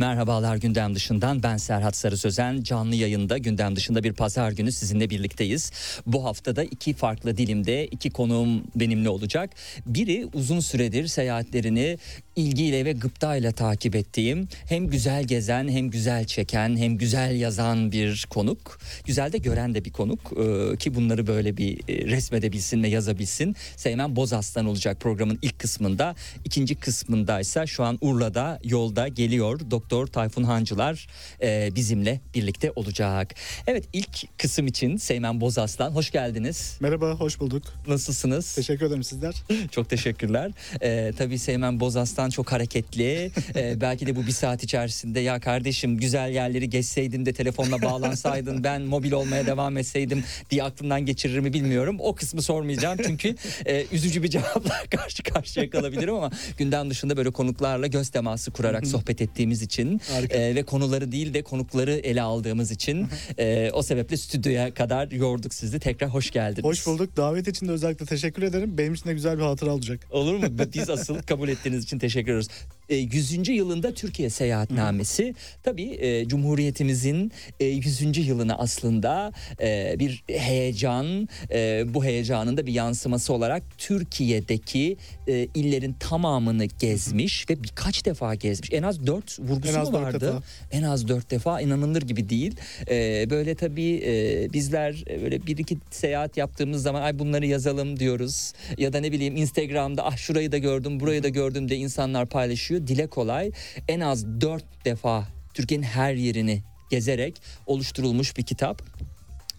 Merhabalar gündem dışından ben Serhat Sarı Sözen canlı yayında gündem dışında bir pazar günü sizinle birlikteyiz. Bu haftada iki farklı dilimde iki konuğum benimle olacak. Biri uzun süredir seyahatlerini ilgiyle ve gıptayla takip ettiğim hem güzel gezen hem güzel çeken hem güzel yazan bir konuk. Güzel de gören de bir konuk ee, ki bunları böyle bir e, resmedebilsin ve yazabilsin. Seymen Bozaslan olacak programın ilk kısmında. İkinci kısmında ise şu an Urla'da yolda geliyor. Doktor Tayfun Hancılar e, bizimle birlikte olacak. Evet ilk kısım için Seymen Bozaslan hoş geldiniz. Merhaba, hoş bulduk. Nasılsınız? Teşekkür ederim sizler. Çok teşekkürler. Ee, tabii Seymen Bozaslan çok hareketli. Ee, belki de bu bir saat içerisinde ya kardeşim güzel yerleri geçseydin de telefonla bağlansaydın ben mobil olmaya devam etseydim diye aklından geçirir mi bilmiyorum. O kısmı sormayacağım çünkü e, üzücü bir cevapla karşı karşıya kalabilirim ama gündem dışında böyle konuklarla göz teması kurarak sohbet ettiğimiz için Harika. e, ve konuları değil de konukları ele aldığımız için e, o sebeple stüdyoya kadar yorduk sizi. Tekrar hoş geldiniz. Hoş bulduk. Davet için de özellikle teşekkür ederim. Benim için de güzel bir hatıra olacak. Olur mu? Biz asıl kabul ettiğiniz için teşekkür ediyoruz. E, 100. yılında Türkiye seyahatnamesi tabii e, Cumhuriyetimizin e, 100. yılını aslında e, bir heyecan, e, bu heyecanın da bir yansıması olarak Türkiye'deki e, illerin tamamını gezmiş ve birkaç defa gezmiş. En az dört vurgusu En az vardı? defa. En az dört defa inanılır gibi değil. E, böyle tabii e, bizler e, böyle bir iki seyahat yaptığımız zaman ay bunları yazalım diyoruz. Ya da ne bileyim Instagram'da ah şurayı da gördüm burayı da gördüm de insanlar paylaşıyor. Dile kolay en az dört defa Türkiye'nin her yerini gezerek oluşturulmuş bir kitap.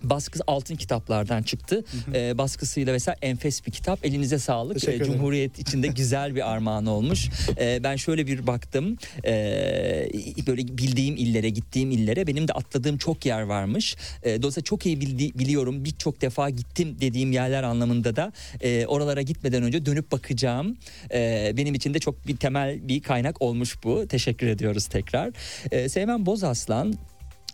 Baskısı altın kitaplardan çıktı. Ee, baskısıyla vesaire enfes bir kitap. Elinize sağlık. Ederim. Cumhuriyet içinde güzel bir armağan olmuş. Ee, ben şöyle bir baktım. Ee, böyle bildiğim illere, gittiğim illere benim de atladığım çok yer varmış. Ee, dolayısıyla çok iyi bildi, biliyorum. Birçok defa gittim dediğim yerler anlamında da e, oralara gitmeden önce dönüp bakacağım. Ee, benim için de çok bir temel bir kaynak olmuş bu. Teşekkür ediyoruz tekrar. Ee, Seymen Bozaslan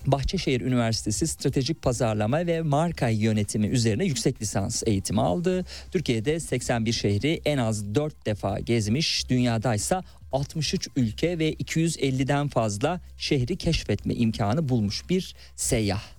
Bahçeşehir Üniversitesi Stratejik Pazarlama ve Marka Yönetimi üzerine yüksek lisans eğitimi aldı. Türkiye'de 81 şehri en az 4 defa gezmiş. Dünyada ise 63 ülke ve 250'den fazla şehri keşfetme imkanı bulmuş bir seyyah.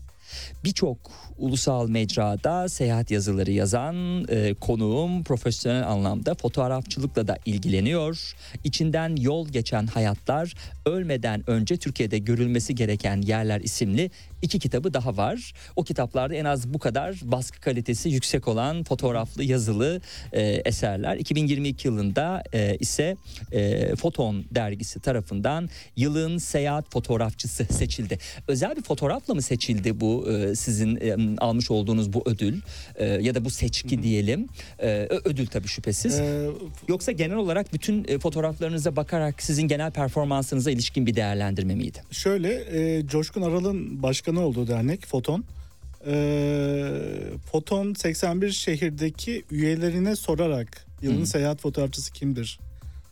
Birçok ulusal mecrada seyahat yazıları yazan e, konuğum profesyonel anlamda fotoğrafçılıkla da ilgileniyor. İçinden yol geçen hayatlar ölmeden önce Türkiye'de görülmesi gereken yerler isimli iki kitabı daha var. O kitaplarda en az bu kadar baskı kalitesi yüksek olan fotoğraflı yazılı e, eserler. 2022 yılında e, ise e, Foton dergisi tarafından yılın seyahat fotoğrafçısı seçildi. Özel bir fotoğrafla mı seçildi bu e, sizin e, almış olduğunuz bu ödül E, ya da bu seçki diyelim? E, ödül tabii şüphesiz. Ee, Yoksa genel olarak bütün e, fotoğraflarınıza bakarak sizin genel performansınıza ilişkin bir değerlendirme miydi? şöyle, e, Coşkun Aral'ın başkanı olduğu dernek Foton. Ee, Foton 81 şehirdeki üyelerine sorarak yılın Hı. seyahat fotoğrafçısı kimdir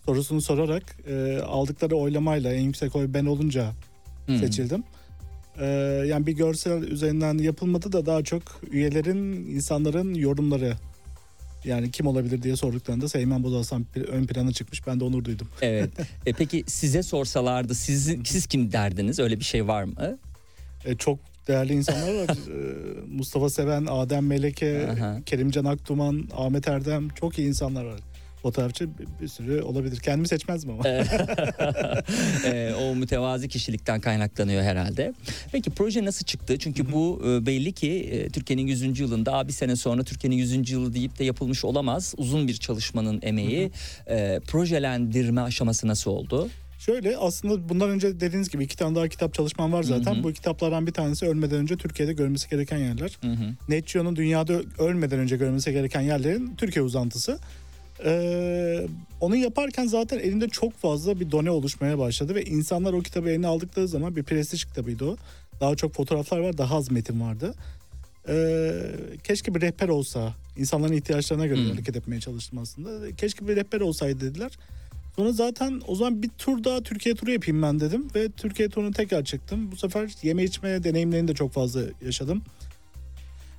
sorusunu sorarak e, aldıkları oylamayla en yüksek oy ben olunca Hmm. seçildim. Ee, yani bir görsel üzerinden yapılmadı da daha çok üyelerin, insanların yorumları. Yani kim olabilir diye sorduklarında Seymen Bozaslan bir- ön plana çıkmış. Ben de onur duydum. Evet. E, peki size sorsalardı siz, siz kim derdiniz? Öyle bir şey var mı? E, çok değerli insanlar var. Ee, Mustafa Seven, Adem Meleke, Aha. Kerimcan Akduman, Ahmet Erdem çok iyi insanlar var. Fotoğrafçı bir, bir sürü olabilir. Kendimi seçmezdim ama. E, o mütevazi kişilikten kaynaklanıyor herhalde. Peki proje nasıl çıktı? Çünkü bu e, belli ki e, Türkiye'nin 100. yılında "Aa, bir sene sonra Türkiye'nin 100. yılı deyip de yapılmış olamaz. Uzun bir çalışmanın emeği. E, projelendirme aşaması nasıl oldu? Şöyle aslında bundan önce dediğiniz gibi iki tane daha kitap çalışmam var zaten. Hı hı. Bu kitaplardan bir tanesi ölmeden önce Türkiye'de görülmesi gereken yerler. Hı hı. Net Geo'nun dünyada ölmeden önce görülmesi gereken yerlerin Türkiye uzantısı. Ee, onu yaparken zaten elinde çok fazla bir done oluşmaya başladı ve insanlar o kitabı eline aldıkları zaman bir prestij kitabıydı o. Daha çok fotoğraflar var, daha az metin vardı. Ee, keşke bir rehber olsa, insanların ihtiyaçlarına göre Hmm. hareket etmeye çalıştım aslında. Keşke bir rehber olsaydı dediler. Sonra zaten o zaman bir tur daha Türkiye turu yapayım ben dedim ve Türkiye turunu tekrar çıktım. Bu sefer yeme içme deneyimlerini de çok fazla yaşadım.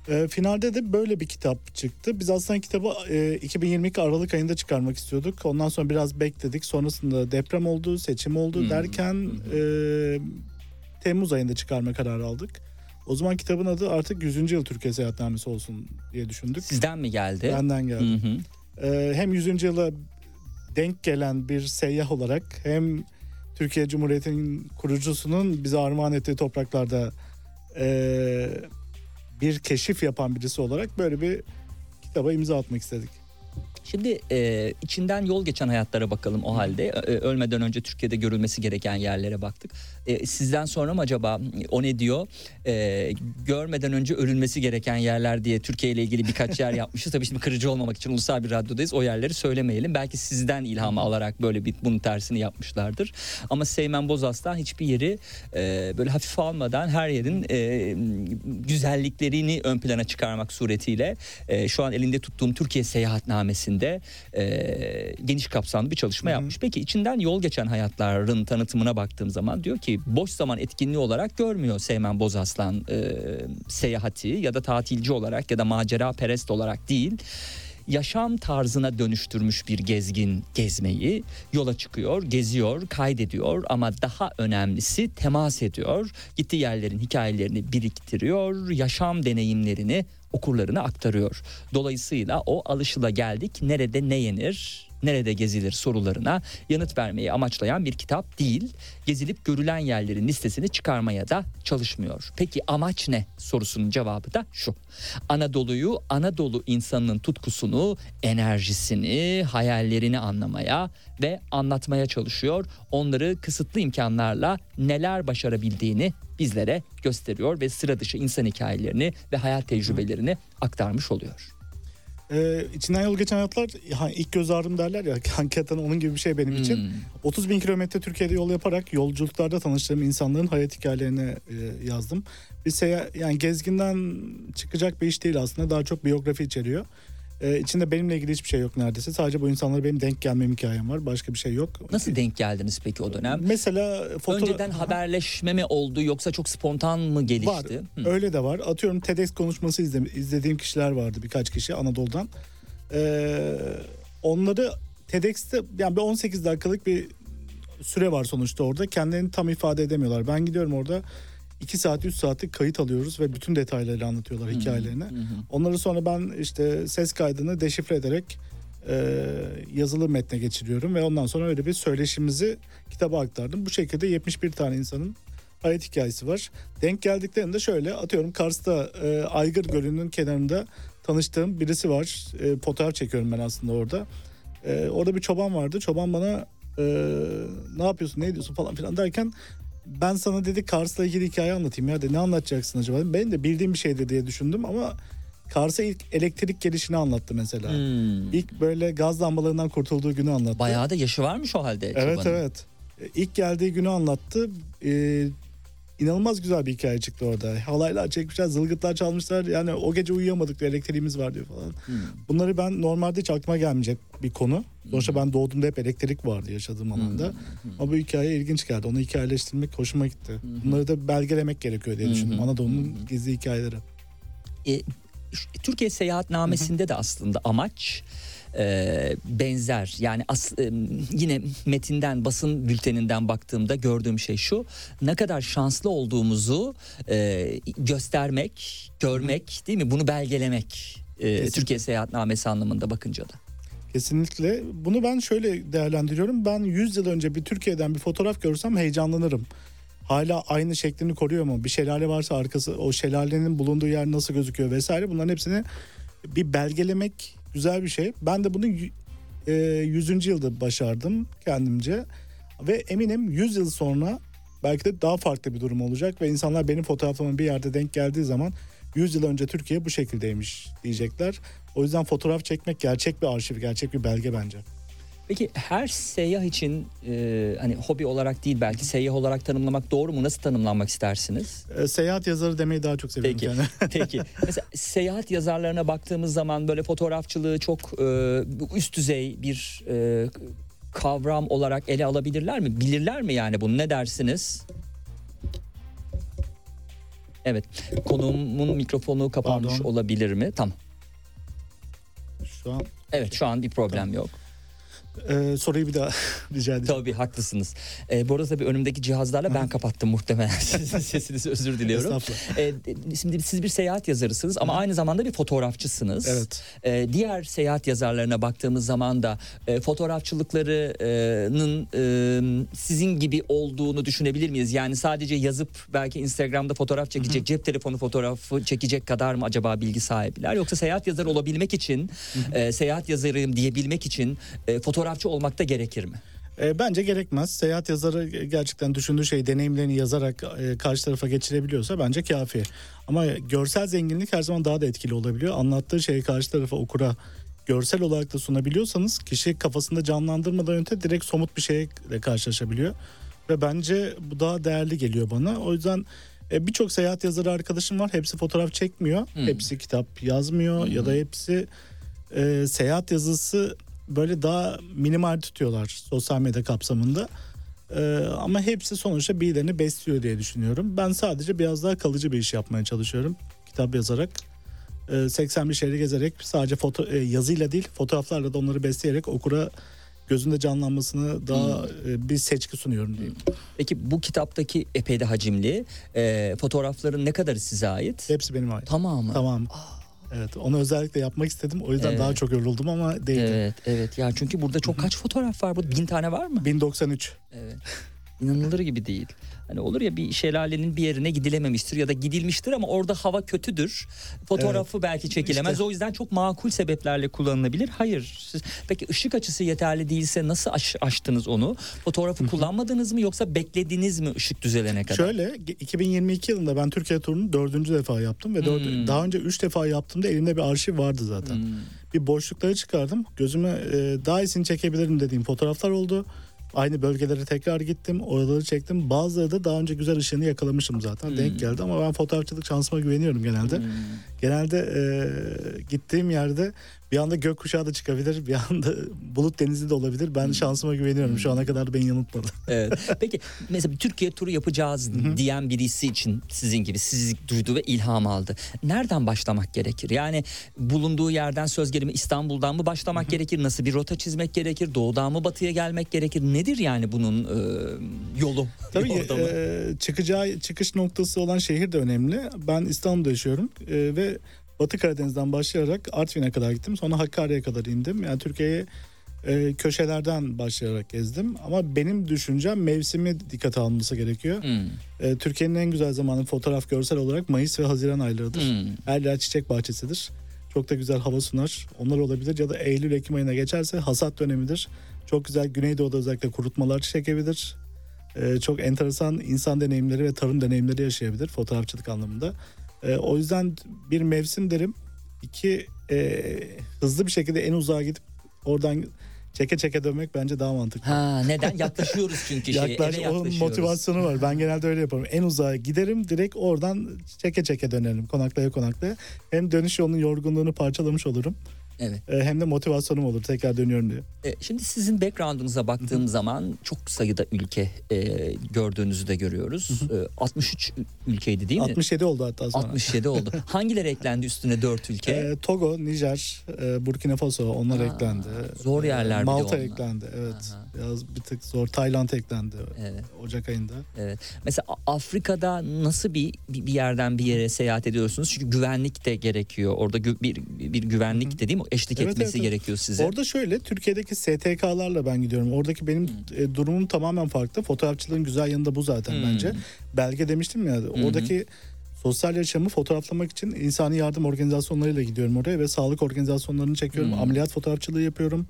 Ee, finalde de böyle bir kitap çıktı. Biz aslında kitabı e, 2022 Aralık ayında çıkarmak istiyorduk. Ondan sonra biraz bekledik. Sonrasında deprem oldu, seçim oldu Hmm. derken e, Temmuz ayında çıkarma kararı aldık. O zaman kitabın adı artık 100. yıl Türkiye Seyahatnamesi olsun diye düşündük. Sizden mi geldi? Benden geldi. Hı hı. Ee, hem 100. yıla denk gelen bir seyyah olarak hem Türkiye Cumhuriyeti'nin kurucusunun bize armağan ettiği topraklarda ee, bir keşif yapan birisi olarak böyle bir kitaba imza atmak istedik. Şimdi e, içinden yol geçen hayatlara bakalım o halde. E, ölmeden önce Türkiye'de görülmesi gereken yerlere baktık. E, sizden sonra mı acaba o ne diyor? E, görmeden önce ölünmesi gereken yerler diye Türkiye ile ilgili birkaç yer yapmışız. Tabii şimdi kırıcı olmamak için ulusal bir radyodayız. O yerleri söylemeyelim. Belki sizden ilham alarak böyle bir bunun tersini yapmışlardır. Ama Seymen Bozas'tan hiçbir yeri e, böyle hafif almadan her yerin e, güzelliklerini ön plana çıkarmak suretiyle e, şu an elinde tuttuğum Türkiye Seyahatnamesi'nde e, geniş kapsamlı bir çalışma yapmış. Peki içinden yol geçen hayatların tanıtımına baktığım zaman diyor ki boş zaman etkinliği olarak görmüyor Seymen Bozaslan e, seyahati ya da tatilci olarak ya da macera perest olarak değil yaşam tarzına dönüştürmüş bir gezgin gezmeyi yola çıkıyor, geziyor, kaydediyor ama daha önemlisi temas ediyor. Gittiği yerlerin hikayelerini biriktiriyor, yaşam deneyimlerini okurlarına aktarıyor. Dolayısıyla o alışıla geldik nerede ne yenir, nerede gezilir sorularına yanıt vermeyi amaçlayan bir kitap değil. Gezilip görülen yerlerin listesini çıkarmaya da çalışmıyor. Peki amaç ne sorusunun cevabı da şu. Anadolu'yu, Anadolu insanının tutkusunu, enerjisini, hayallerini anlamaya ve anlatmaya çalışıyor. Onları kısıtlı imkanlarla neler başarabildiğini bizlere gösteriyor ve sıra dışı insan hikayelerini ve hayat tecrübelerini aktarmış oluyor. Ee, içinden yol geçen hayatlar ha, ilk göz ağrım derler ya hakikaten onun gibi bir şey benim için. Hmm. 30 bin kilometre Türkiye'de yol yaparak yolculuklarda tanıştığım insanların hayat hikayelerini e, yazdım. Bir seya yani gezginden çıkacak bir iş değil aslında daha çok biyografi içeriyor. E, içinde benimle ilgili hiçbir şey yok neredeyse. Sadece bu insanlara benim denk gelmem hikayem var. Başka bir şey yok. Nasıl denk geldiniz peki o dönem? Mesela fotoğraf... Önceden haberleşme mi oldu yoksa çok spontan mı Var. gelişti? Hı. Öyle de var. Atıyorum TEDx konuşması izle, izlediğim kişiler vardı birkaç kişi Anadolu'dan. Ee, onları TEDx'te yani bir 18 dakikalık bir süre var sonuçta orada. Kendilerini tam ifade edemiyorlar. Ben gidiyorum orada 2 saat 3 saatlik kayıt alıyoruz ve bütün detayları anlatıyorlar hikayelerini. Onları sonra ben işte ses kaydını deşifre ederek e, yazılı metne geçiriyorum ve ondan sonra öyle bir söyleşimizi kitaba aktardım. Bu şekilde 71 tane insanın hayat hikayesi var. Denk geldiklerinde şöyle atıyorum Kars'ta e, Aygır Gölü'nün kenarında tanıştığım birisi var. E, fotoğraf çekiyorum ben aslında orada. E, orada bir çoban vardı. Çoban bana e, ne yapıyorsun ne ediyorsun falan filan derken ben sana dedi Kars'la ilgili hikaye anlatayım ya dedi. Ne anlatacaksın acaba? Benim de bildiğim bir şeydi diye düşündüm ama Kars'a ilk elektrik gelişini anlattı mesela. Hmm. İlk böyle gaz lambalarından kurtulduğu günü anlattı. Bayağı da yaşı varmış o halde. Evet çobanın. evet. E, İlk geldiği günü anlattı. Ee, inanılmaz güzel bir hikaye çıktı orada. Halaylar çekmişler, zılgıtlar çalmışlar. Yani o gece uyuyamadık elektriğimiz var diyor falan. Hmm. Bunları ben normalde hiç aklıma gelmeyecek bir konu. Sonuçta ben doğduğumda hep elektrik vardı yaşadığım alanda. Ama bu hikaye ilginç geldi. Onu hikayeleştirmek hoşuma gitti. Bunları da belgelemek gerekiyor diye düşündüm. Anadolu'nun gizli hikayeleri. E, Türkiye Seyahatnamesi'nde de aslında amaç e, benzer. Yani as, e, yine metinden basın bülteninden baktığımda gördüğüm şey şu. Ne kadar şanslı olduğumuzu e, göstermek, görmek değil mi? Bunu belgelemek. e, Kesinlikle. Türkiye Seyahatnamesi anlamında bakınca da. Kesinlikle. Bunu ben şöyle değerlendiriyorum. Ben 100 yıl önce bir Türkiye'den bir fotoğraf görsem heyecanlanırım. Hala aynı şeklini koruyor mu? Bir şelale varsa arkası o şelalenin bulunduğu yer nasıl gözüküyor vesaire. Bunların hepsini bir belgelemek güzel bir şey. Ben de bunu e, 100. yılda başardım kendimce. Ve eminim 100 yıl sonra belki de daha farklı bir durum olacak ve insanlar benim fotoğrafıma bir yerde denk geldiği zaman 100 yıl önce Türkiye bu şekildeymiş diyecekler. O yüzden fotoğraf çekmek gerçek bir arşiv, gerçek bir belge bence. Peki her seyyah için e, hani hobi olarak değil belki seyyah olarak tanımlamak doğru mu? Nasıl tanımlanmak istersiniz? Ee, seyahat yazarı demeyi daha çok seviyorum Peki. kendime. Peki. Mesela seyahat yazarlarına baktığımız zaman böyle fotoğrafçılığı çok e, üst düzey bir e, kavram olarak ele alabilirler mi? Bilirler mi yani bunu? Ne dersiniz? Evet. Konuğumun mikrofonu kapanmış Pardon. olabilir mi? Tamam. Şu an Evet şu an bir problem yok. Ee, soruyu bir daha rica edeceğim. Tabii haklısınız. Ee, bu arada tabii önümdeki cihazlarla ben kapattım muhtemelen. Sizin sesinizi özür diliyorum. Ee, şimdi siz bir seyahat yazarısınız ama aynı zamanda bir fotoğrafçısınız. Evet. Ee, diğer seyahat yazarlarına baktığımız zaman da e, fotoğrafçılıklarının e, sizin gibi olduğunu düşünebilir miyiz? Yani sadece yazıp belki Instagram'da fotoğraf çekecek, cep telefonu fotoğrafı çekecek kadar mı acaba bilgi sahibiler? Yoksa seyahat yazarı olabilmek için, e, seyahat yazarıyım diyebilmek için e, fotoğrafçı olmak da gerekir mi? E, bence gerekmez. Seyahat yazarı gerçekten düşündüğü şey deneyimlerini yazarak e, karşı tarafa geçirebiliyorsa bence kafi. Ama görsel zenginlik her zaman daha da etkili olabiliyor. Anlattığı şeyi karşı tarafa okura görsel olarak da sunabiliyorsanız kişi kafasında canlandırmadan önce direkt somut bir şeyle karşılaşabiliyor. Ve bence bu daha değerli geliyor bana. O yüzden e, birçok seyahat yazarı arkadaşım var. Hepsi fotoğraf çekmiyor. Hepsi kitap yazmıyor ya da hepsi e, seyahat yazısı böyle daha minimal tutuyorlar sosyal medya kapsamında. Ee, ama hepsi sonuçta birilerini besliyor diye düşünüyorum. Ben sadece biraz daha kalıcı bir iş yapmaya çalışıyorum. Kitap yazarak. Ee, 81 şehri gezerek sadece foto e, yazıyla değil fotoğraflarla da onları besleyerek okura gözünde canlanmasını daha e, bir seçki sunuyorum diyeyim. Peki bu kitaptaki epey de hacimli e, fotoğrafların ne kadarı size ait? Hepsi benim ait. Tamamı. Tamam. Evet onu özellikle yapmak istedim. O yüzden Evet. daha çok yoruldum ama değildi. Evet, evet. Ya çünkü burada çok kaç fotoğraf var? Bu bin tane var mı? 1093. Evet. İnanılır gibi değil. Hani olur ya bir şelalenin bir yerine gidilememiştir ya da gidilmiştir ama orada hava kötüdür. Fotoğrafı belki çekilemez. İşte. O yüzden çok makul sebeplerle kullanılabilir. Hayır. Siz, peki ışık açısı yeterli değilse nasıl aş- aştınız onu? Fotoğrafı kullanmadınız mı yoksa beklediniz mi ışık düzelene kadar? Şöyle 2022 yılında ben Türkiye turunu dördüncü defa yaptım ve dört- Hmm. daha önce üç defa yaptığımda elimde bir arşiv vardı zaten. Hmm. Bir boşlukları çıkardım. Gözüme e, daha iyisini çekebilirim dediğim fotoğraflar oldu. Aynı bölgelere tekrar gittim. Oraları çektim. Bazıları da daha önce güzel ışığını yakalamışım zaten. Denk geldi ama ben fotoğrafçılık şansıma güveniyorum genelde. Genelde e, gittiğim yerde bir anda gökkuşağı da çıkabilir. Bir anda bulut denizi de olabilir. Ben şansıma güveniyorum. Şu ana kadar beni yanıltmadı. Evet. Peki mesela bir Türkiye turu yapacağız diyen birisi için sizin gibi sizi duydu ve ilham aldı. Nereden başlamak gerekir? Yani bulunduğu yerden söz gelimi İstanbul'dan mı başlamak gerekir? Nasıl bir rota çizmek gerekir? Doğudan mı batıya gelmek gerekir? Nedir yani bunun e, yolu? Tabii e, çıkacağı çıkış noktası olan şehir de önemli. Ben İstanbul'da yaşıyorum e, ve Batı Karadeniz'den başlayarak Artvin'e kadar gittim. Sonra Hakkari'ye kadar indim. Yani Türkiye'ye e, köşelerden başlayarak gezdim. Ama benim düşüncem mevsimi dikkate alınması gerekiyor. Hmm, E, Türkiye'nin en güzel zamanı fotoğraf görsel olarak Mayıs ve Haziran aylarıdır. hmm. Her yer çiçek bahçesidir. Çok da güzel hava sunar. Onlar olabilir ya da Eylül Ekim ayına geçerse hasat dönemidir. Çok güzel Güneydoğu'da özellikle kurutmalar çekebilir. Ee, çok enteresan insan deneyimleri ve tarım deneyimleri yaşayabilir fotoğrafçılık anlamında. Ee, o yüzden bir mevsim derim. İki e, hızlı bir şekilde en uzağa gidip oradan çeke çeke dönmek bence daha mantıklı. Ha neden? Yaklaşıyoruz çünkü şeye. Yaklaş, eve onun motivasyonu var. Ben genelde öyle yaparım. En uzağa giderim direkt oradan çeke çeke dönerim. Konaklaya konaklaya. Hem dönüş yolunun yorgunluğunu parçalamış olurum. Evet. e, Hem de motivasyonum olur tekrar dönüyorum diye. E, Şimdi sizin background'unuza baktığım zaman çok sayıda ülke e, gördüğünüzü de görüyoruz. E, 63 ülkeydi değil mi? 67 oldu hatta sonra. 67 oldu. Hangileri eklendi üstüne 4 ülke? E, Togo, Nijer, e, Burkina Faso onlar Aa, eklendi. zor E, yerler de Malta eklendi evet. Aha. Biraz bir tık zor. Tayland eklendi Evet. Ocak ayında. Evet. Mesela Afrika'da nasıl bir bir yerden bir yere seyahat ediyorsunuz? Çünkü güvenlik de gerekiyor. Orada gü- bir bir güvenlik de değil mi? Eşlik Evet, etmesi evet, gerekiyor size. Orada şöyle Türkiye'deki STK'larla ben gidiyorum. Oradaki benim e, durumum tamamen farklı. Fotoğrafçılığın güzel yanı da bu zaten Hmm. bence. Belge demiştim ya. Oradaki sosyal yaşamı fotoğraflamak için insani yardım organizasyonlarıyla gidiyorum oraya ve sağlık organizasyonlarını çekiyorum. Hmm. Ameliyat fotoğrafçılığı yapıyorum.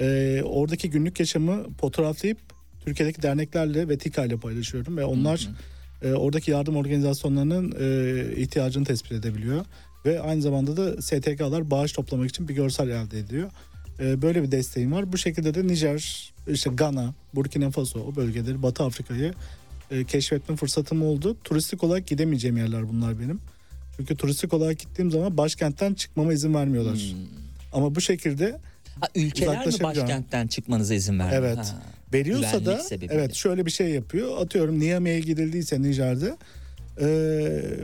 Ee, oradaki günlük yaşamı fotoğraflayıp Türkiye'deki derneklerle ve TİKA ile paylaşıyorum ve onlar e, oradaki yardım organizasyonlarının e, ihtiyacını tespit edebiliyor. Ve aynı zamanda da STK'lar bağış toplamak için bir görsel elde ediyor. Ee, böyle bir desteğim var. Bu şekilde de Nijer, işte Gana, Burkina Faso o bölgeleri, Batı Afrika'yı e, keşfetme fırsatım oldu. Turistik olarak gidemeyeceğim yerler bunlar benim. Çünkü turistik olarak gittiğim zaman başkentten çıkmama izin vermiyorlar. Hmm. Ama bu şekilde Ha, ülkeler mi başkentten çıkmanıza izin vermiyor? Evet. Ha. veriyorsa da Güvenlik sebebiyle. evet şöyle bir şey yapıyor. Atıyorum Niamey'e gidildiyse Nijer'de e,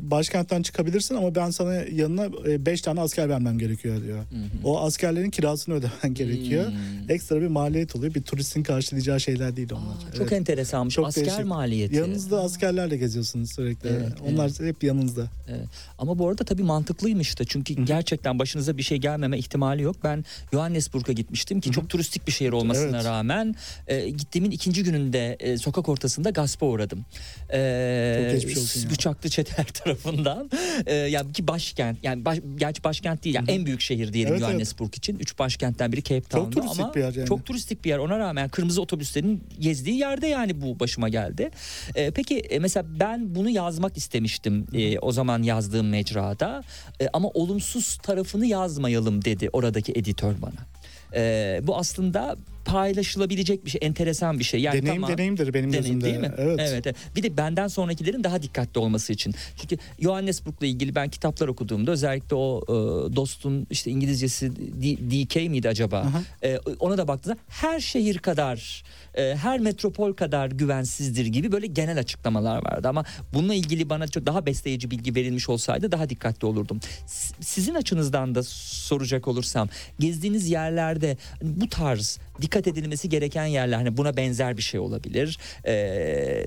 başkentten çıkabilirsin ama ben sana yanına 5 tane asker vermem gerekiyor diyor. O askerlerin kirasını ödemen gerekiyor. Hmm. Ekstra bir maliyet oluyor. Bir turistin karşılayacağı şeyler değil onlar. Aa, Çok Evet. enteresanmış. Çok Asker değişik. maliyeti. Yanınızda askerlerle geziyorsunuz sürekli. Evet, Onlar hep yanınızda. Evet. Ama bu arada tabii mantıklıymış da çünkü gerçekten başınıza bir şey gelmeme ihtimali yok. Ben Johannesburg'a gitmiştim ki çok turistik bir şehir olmasına Evet. rağmen e, gittiğimin ikinci gününde e, sokak ortasında gaspa uğradım. E, Çok geçmiş olsun ya. Bıçaklı çeteler tarafından. E, yani ki başkent yani baş, gerçi başkent değil yani en büyük şehir diyelim Evet, evet. Johannesburg için. Üç başkentten biri Cape Town'da turistik ama bir yer yani. çok turistik bir yer ona rağmen kırmızı otobüslerin gezdiği yerde yani bu başıma geldi. E, peki e, mesela ben bunu yazmak istemiştim e, o zaman yazdığım mecrada E, ama olumsuz tarafını yazmayalım dedi oradaki editör bana. E, bu aslında paylaşılabilecek bir şey, enteresan bir şey. Yani deneyim tamam, deneyimdir benim deneyim gözümde. değil mi? Evet. evet. Bir de benden sonrakilerin daha dikkatli olması için. Çünkü Johannesburg'la ilgili ben kitaplar okuduğumda özellikle o e, dostun işte İngilizcesi D- DK miydi acaba? Aha. E, ona da baktığında her şehir kadar, e, her metropol kadar güvensizdir gibi böyle genel açıklamalar vardı. Ama bununla ilgili bana çok daha besleyici bilgi verilmiş olsaydı daha dikkatli olurdum. S- Sizin açınızdan da soracak olursam gezdiğiniz yerlerde bu tarz dikkat edilmesi gereken yerler hani buna benzer bir şey olabilir. E,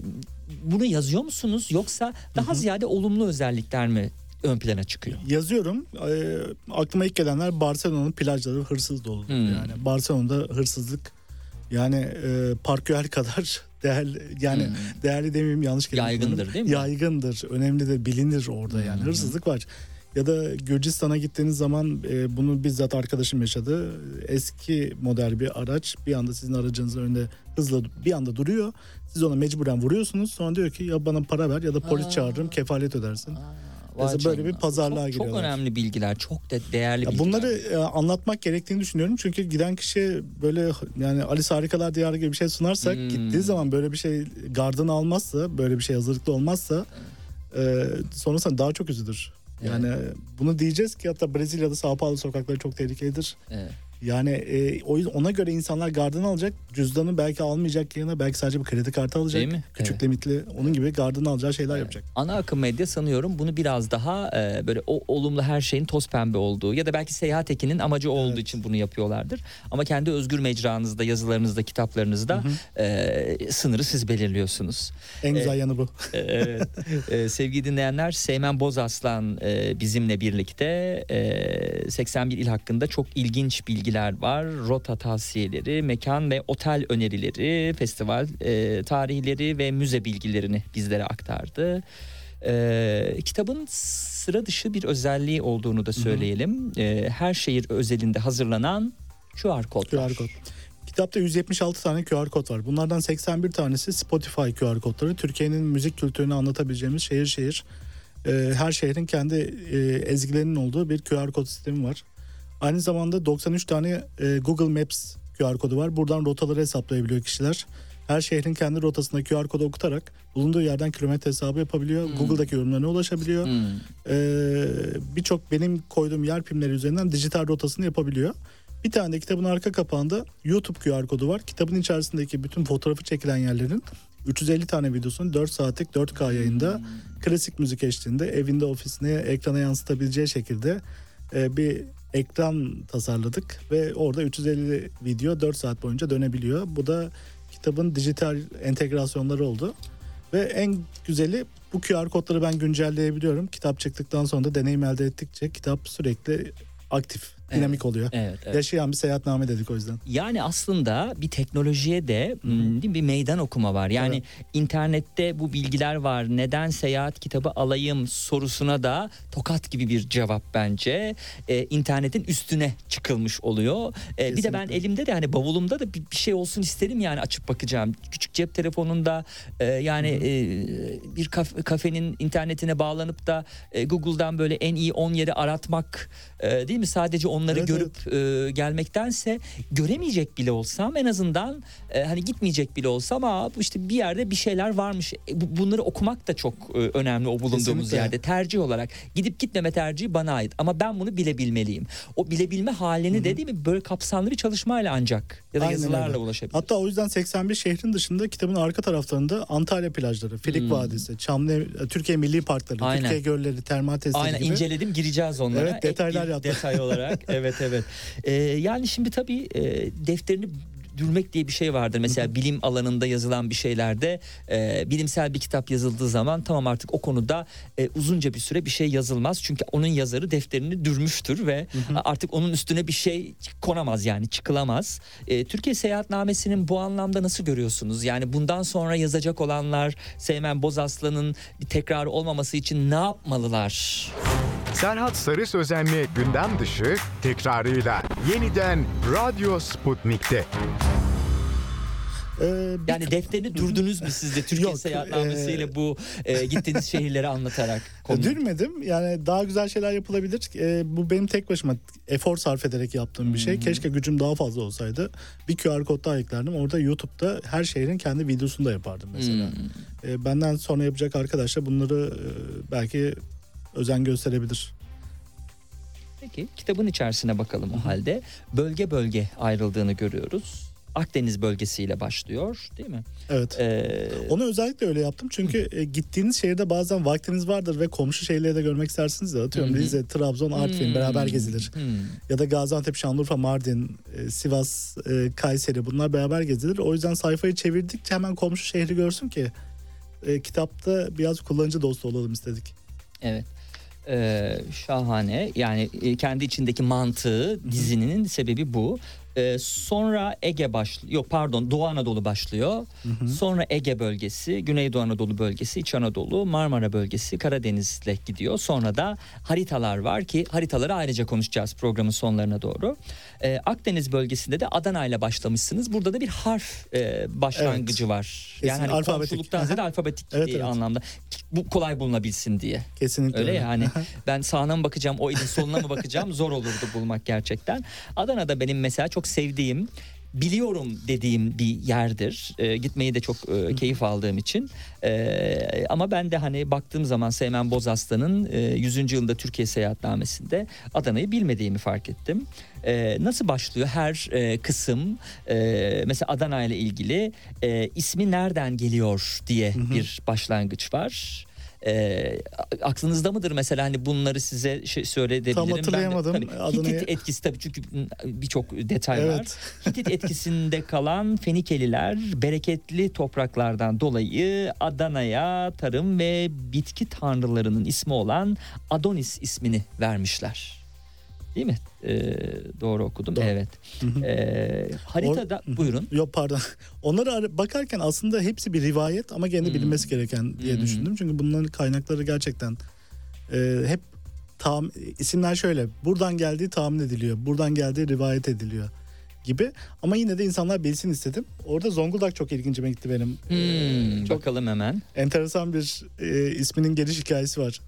bunu yazıyor musunuz yoksa daha ziyade olumlu özellikler mi ön plana çıkıyor? Yazıyorum. Ee, aklıma ilk gelenler Barcelona'nın plajları hırsız dolu. Hmm. Yani Barcelona'da hırsızlık yani e, parküel kadar değerli yani Hmm. değerli demeyeyim yanlış kelime Yaygındır değil mi? Yaygındır. Önemlidir, bilinir orada yani. Hmm. Hırsızlık var. Ya da Gürcistan'a gittiğiniz zaman e, bunu bizzat arkadaşım yaşadı. Eski model bir araç bir anda sizin aracınızın önünde hızla bir anda duruyor. Siz ona mecburen vuruyorsunuz. Sonra diyor ki ya bana para ver ya da polis Aa. çağırırım kefalet ödersin. Mesela böyle bir pazarlığa çok, çok giriyorlar. önemli bilgiler, çok de değerli Ya bilgiler. bunları e, anlatmak gerektiğini düşünüyorum. Çünkü giden kişi böyle yani Alice Harikalar Diyarı gibi bir şey sunarsak Hmm. gittiği zaman böyle bir şey gardını almazsa, böyle bir şey hazırlıklı olmazsa e, sonrasında daha çok üzülür. Yani bunu diyeceğiz ki hatta Brezilya'da Sao Paulo sokakları çok tehlikelidir. Evet. Yani e, o yüzden ona göre insanlar gardını alacak. Cüzdanı belki almayacak yerine belki sadece bir kredi kartı alacak. Değil mi? Küçük Evet. limitli onun gibi gardını alacağı şeyler yapacak. Ana akım medya sanıyorum bunu biraz daha e, böyle o olumlu her şeyin toz pembe olduğu ya da belki seyahat ekinin amacı olduğu Evet. için bunu yapıyorlardır. Ama kendi özgür mecranızda, yazılarınızda, kitaplarınızda e, sınırı siz belirliyorsunuz. En güzel E, yanı bu. evet. Ee, sevgili dinleyenler Seymen Bozaslan e, bizimle birlikte e, 81 il hakkında çok ilginç bilgiler var. Rota tavsiyeleri, mekan ve otel önerileri, festival e, tarihleri ve müze bilgilerini bizlere aktardı. E, kitabın sıra dışı bir özelliği olduğunu da söyleyelim. E, her şehir özelinde hazırlanan QR kodlar. QR kod. Kitapta 176 tane QR kod var. Bunlardan 81 tanesi Spotify QR kodları. Türkiye'nin müzik kültürünü anlatabileceğimiz şehir şehir e, her şehrin kendi e, ezgilerinin olduğu bir QR kod sistemi var. Aynı zamanda 93 tane e, Google Maps QR kodu var. Buradan rotaları hesaplayabiliyor kişiler. Her şehrin kendi rotasında QR kodu okutarak bulunduğu yerden kilometre hesabı yapabiliyor. Google'daki yorumlarına ulaşabiliyor. Hmm. Ee, birçok benim koyduğum yer pimleri üzerinden dijital rotasını yapabiliyor. Bir tane de kitabın arka kapağında YouTube QR kodu var. Kitabın içerisindeki bütün fotoğrafı çekilen yerlerin 350 tane videosunu 4 saatlik 4K yayında klasik müzik eşliğinde evinde ofisine ekrana yansıtabileceği şekilde e, bir ekran tasarladık ve orada 350 video 4 saat boyunca dönebiliyor. Bu da kitabın dijital entegrasyonları oldu. Ve en güzeli bu QR kodları ben güncelleyebiliyorum. Kitap çıktıktan sonra da deneyim elde ettikçe kitap sürekli aktif dinamik oluyor. Evet, evet. Yaşayan bir seyahatname dedik o yüzden. Yani aslında bir teknolojiye de m, değil mi, bir meydan okuma var. Yani Evet. internette bu bilgiler var. Neden seyahat kitabı alayım sorusuna da tokat gibi bir cevap bence. Ee, internetin üstüne çıkılmış oluyor. Ee, bir de ben elimde de hani bavulumda da bir, bir şey olsun isterim yani açıp bakacağım. Küçük cep telefonunda e, yani e, bir kaf- kafenin internetine bağlanıp da e, Google'dan böyle en iyi 10 yeri aratmak e, değil mi? Sadece onları Evet, görüp e, gelmektense göremeyecek bile olsam en azından e, hani gitmeyecek bile olsam aa işte bir yerde bir şeyler varmış. E, bu- bunları okumak da çok e, önemli o bulunduğumuz Kesinlikle. yerde tercih olarak. Gidip gitmeme tercihi bana ait ama ben bunu bilebilmeliyim. O bilebilme halini de değil mi böyle kapsamlı bir çalışmayla ancak ya da Aynen yazılarla öyle. ulaşabilir. Hatta o yüzden 81 şehrin dışında kitabın arka taraflarında Antalya plajları, Filik Hmm. Vadisi, Çamlı, Türkiye Milli Parkları, Aynen. Türkiye Gölleri, termal testleri Aynen gibi. inceledim gireceğiz onlara. Evet, detaylar Ek bir yaptım. Detay olarak evet evet. Ee, yani şimdi tabii e, defterini dürmek diye bir şey vardır. Mesela bilim alanında yazılan bir şeylerde e, bilimsel bir kitap yazıldığı zaman tamam artık o konuda e, uzunca bir süre bir şey yazılmaz. Çünkü onun yazarı defterini dürmüştür ve artık onun üstüne bir şey konamaz yani çıkılamaz. E, Türkiye Seyahatnamesi'nin bu anlamda nasıl görüyorsunuz? Yani bundan sonra yazacak olanlar Seymen Bozaslan'ın bir tekrarı olmaması için ne yapmalılar? Serhat Sarı Sözenli gündem dışı tekrarıyla yeniden Radyo Sputnik'te. Ee, bir- Yani defterini dürdünüz mü siz de Türkiye Yok, seyahatnamesiyle e, bu e, gittiğiniz şehirleri anlatarak? konuyu? Dürmedim. Yani daha güzel şeyler yapılabilir. Ee, bu benim tek başıma efor sarf ederek yaptığım bir şey. Keşke gücüm daha fazla olsaydı. Bir QR kod daha eklerdim. Orada YouTube'da her şehrin kendi videosunu da yapardım mesela. Hmm. Ee, benden sonra yapacak arkadaşlar bunları e, belki özen gösterebilir. Peki kitabın içerisine bakalım o halde. Bölge bölge ayrıldığını görüyoruz. Akdeniz bölgesiyle başlıyor değil mi? Evet. Ee, Onu özellikle öyle yaptım çünkü e, gittiğiniz şehirde bazen vaktiniz vardır ve komşu şehirleri de görmek istersiniz de atıyorum Hı hı. Rize, Trabzon, Artvin hmm, beraber gezilir. hmm. Ya da Gaziantep, Şanlıurfa, Mardin, e, Sivas, e, Kayseri bunlar beraber gezilir. O yüzden sayfayı çevirdikçe hemen komşu şehri görsün ki e, kitapta biraz kullanıcı dostu olalım istedik. Evet. Ee, şahane. Yani kendi içindeki mantığı dizinin sebebi bu. Ee, sonra Ege başlıyor. Yok pardon Doğu Anadolu başlıyor. Sonra Ege bölgesi, Güneydoğu Anadolu bölgesi, İç Anadolu, Marmara bölgesi, Karadeniz'le gidiyor. Sonra da haritalar var ki haritaları ayrıca konuşacağız programın sonlarına doğru. Ee, Akdeniz bölgesinde de Adana ile başlamışsınız. Burada da bir harf e, başlangıcı var. Kesin, yani hani alfabetik. komşuluktan ziyade alfabetik Evet, evet. anlamda. Bu kolay bulunabilsin diye. Kesinlikle Öyle öyle. yani ben sağına mı bakacağım o ilin soluna mı bakacağım zor olurdu bulmak gerçekten. Adana'da benim mesela çok sevdiğim biliyorum dediğim bir yerdir. Ee, gitmeyi de çok e, keyif aldığım için. Ee, ama ben de hani baktığım zaman Seymen Bozaslan'ın e, 100. yılında Türkiye seyahatnamesinde Adana'yı bilmediğimi fark ettim. Ee, nasıl başlıyor her e, kısım e, mesela Adana ile ilgili e, ismi nereden geliyor diye bir başlangıç var. E, aklınızda mıdır mesela hani bunları size şey söyleyebilirim. Tam Ben de- hatırlayamadım. tabii, Hitit etkisi tabii çünkü birçok detay var. Evet. Hitit etkisinde kalan Fenikeliler bereketli topraklardan dolayı Adana'ya tarım ve bitki tanrılarının ismi olan Adonis ismini vermişler. Değil mi? Ee, doğru okudum. Doğru. Evet. Ee, haritada buyurun. Yok pardon. Onları ara- bakarken aslında hepsi bir rivayet ama gene bilinmesi gereken diye Hmm. düşündüm. Çünkü bunların kaynakları gerçekten e, hep tam isimler şöyle. Buradan geldiği tahmin ediliyor. Buradan geldiği rivayet ediliyor gibi. Ama yine de insanlar bilsin istedim. Orada Zonguldak çok ilgincime gitti benim. Hmm, E, çok bakalım hemen. enteresan bir e, isminin geliş hikayesi var.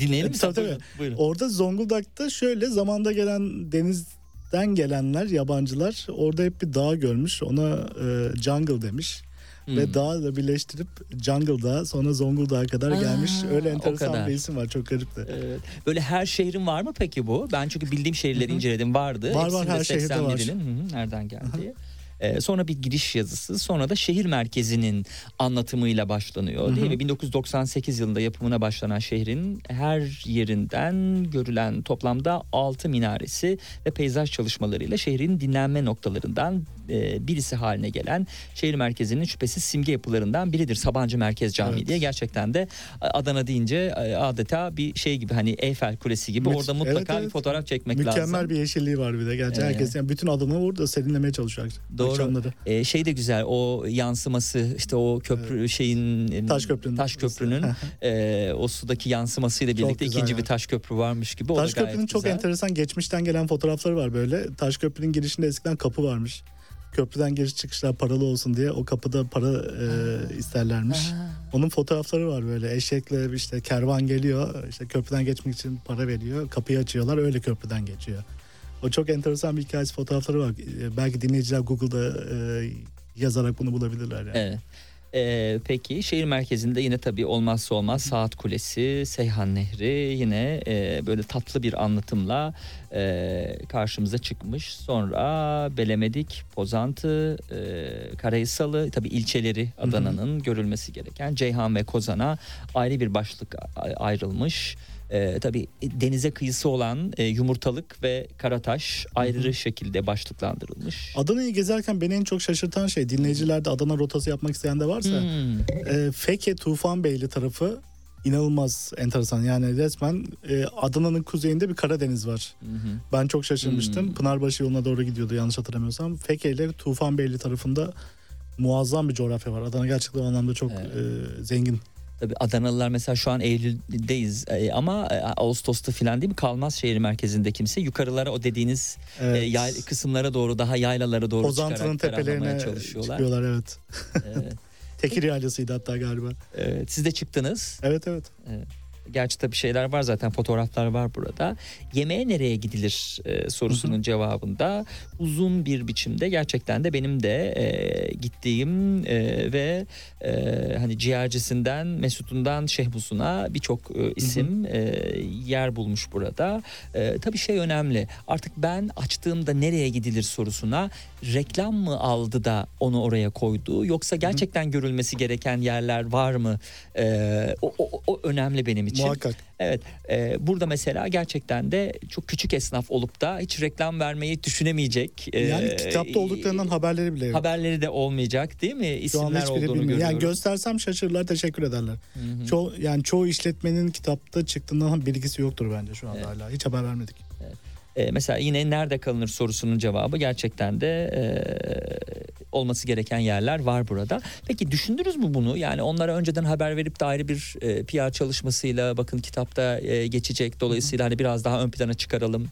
Dinleyelim mi? Tabii, tabii. Buyurun. Orada Zonguldak'ta şöyle zamanda gelen denizden gelenler yabancılar orada hep bir dağ görmüş. Ona e, jungle demiş. Hmm. Ve dağla birleştirip Jungle Dağı sonra Zonguldak'a kadar Aa, gelmiş. Öyle enteresan bir isim var çok garipti. Evet. Böyle her şehrin var mı peki bu? Ben çünkü bildiğim şehirleri inceledim vardı. Var, var, Hepsinde her şehirde var. 81'inin, hı hı, nereden geldiği. E, sonra bir giriş yazısı sonra da şehir merkezinin anlatımıyla başlanıyor değil mi? 1998 yılında yapımına başlanan şehrin her yerinden görülen toplamda 6 minaresi ve peyzaj çalışmalarıyla şehrin dinlenme noktalarından e, birisi haline gelen şehir merkezinin şüphesiz simge yapılarından biridir. Sabancı Merkez Camii Evet. diye gerçekten de Adana deyince e, adeta bir şey gibi hani Eyfel Kulesi gibi Mü- orada mutlaka Evet, evet. bir fotoğraf çekmek Mükemmel lazım. bir yeşilliği var bir de. Gerçi Ee, herkes yani bütün adını orada serinlemeye çalışıyor Doğru. Akşamları. E, şey de güzel o yansıması işte o köprü şeyin e, Taş köprünün. taş köprünün e, o sudaki yansımasıyla birlikte ikinci ya. bir taş köprü varmış gibi. Taş Köprü'nün çok güzel. enteresan geçmişten gelen fotoğrafları var böyle. Taş Köprü'nün girişinde eskiden kapı varmış. Köprüden giriş çıkışlar paralı olsun diye o kapıda para e, isterlermiş. Onun fotoğrafları var böyle eşekle işte kervan geliyor işte köprüden geçmek için para veriyor kapıyı açıyorlar öyle köprüden geçiyor. O çok enteresan bir hikayesi fotoğrafları var. E, Belki dinleyiciler Google'da e, yazarak bunu bulabilirler yani. Evet. E, peki şehir merkezinde yine tabii olmazsa olmaz Saat Kulesi, Seyhan Nehri yine e, böyle tatlı bir anlatımla e, karşımıza çıkmış. Sonra Belemedik, Pozantı, e, Karahisalı tabii ilçeleri Adana'nın görülmesi gereken Ceyhan ve Kozan'a ayrı bir başlık ayrılmış. E, tabii denize kıyısı olan e, Yumurtalık ve Karataş ayrı şekilde başlıklandırılmış. Adana'yı gezerken beni en çok şaşırtan şey dinleyicilerde Adana rotası yapmak isteyen de varsa Hmm. e, Feke Tufanbeyli tarafı inanılmaz enteresan. Yani resmen e, Adana'nın kuzeyinde bir Karadeniz var. Hı hı. Ben çok şaşırmıştım. Hmm. Pınarbaşı yoluna doğru gidiyordu yanlış hatırlamıyorsam. Feke ile Tufanbeyli tarafında muazzam bir coğrafya var. Adana gerçekten o anlamda çok e, zengin. Adanalılar mesela şu an Eylül'deyiz e, ama e, Ağustos'ta falan değil mi kalmaz şehir merkezinde kimse. Yukarılara o dediğiniz e, Evet. yay, kısımlara doğru daha yaylalara doğru Ozantı'nın tepelerine çalışıyorlar. çıkıyorlar evet. Evet. Tekir yaylasıydı hatta galiba. Evet, siz de çıktınız. Evet evet. Gerçi tabii şeyler var zaten fotoğraflar var burada. Yemeğe nereye gidilir e, sorusunun cevabında uzun bir biçimde gerçekten de benim de e, gittiğim e, ve e, hani ciğercisinden Mesut'undan Şehbus'una birçok e, isim e, yer bulmuş burada. E, tabii şey önemli artık ben açtığımda nereye gidilir sorusuna reklam mı aldı da onu oraya koydu yoksa gerçekten görülmesi gereken yerler var mı? E, o, o, o önemli benim için. Muhakkak. Evet e, burada mesela gerçekten de çok küçük esnaf olup da hiç reklam vermeyi düşünemeyecek. e, Yani kitapta olduklarından haberleri bile yok. haberleri de olmayacak değil mi? İsimler olduğunu bilmiyor. görüyorum. Yani göstersem şaşırırlar teşekkür ederler. Hı hı. Çoğu, yani çoğu işletmenin kitapta çıktığından bilgisi yoktur bence şu anda Evet. hala. Hiç haber vermedik. E, mesela yine nerede kalınır sorusunun cevabı gerçekten de e, olması gereken yerler var burada. Peki düşündünüz mü bunu? Yani onlara önceden haber verip de ayrı bir e, PR çalışmasıyla bakın kitapta e, geçecek. Dolayısıyla hani biraz daha ön plana çıkaralım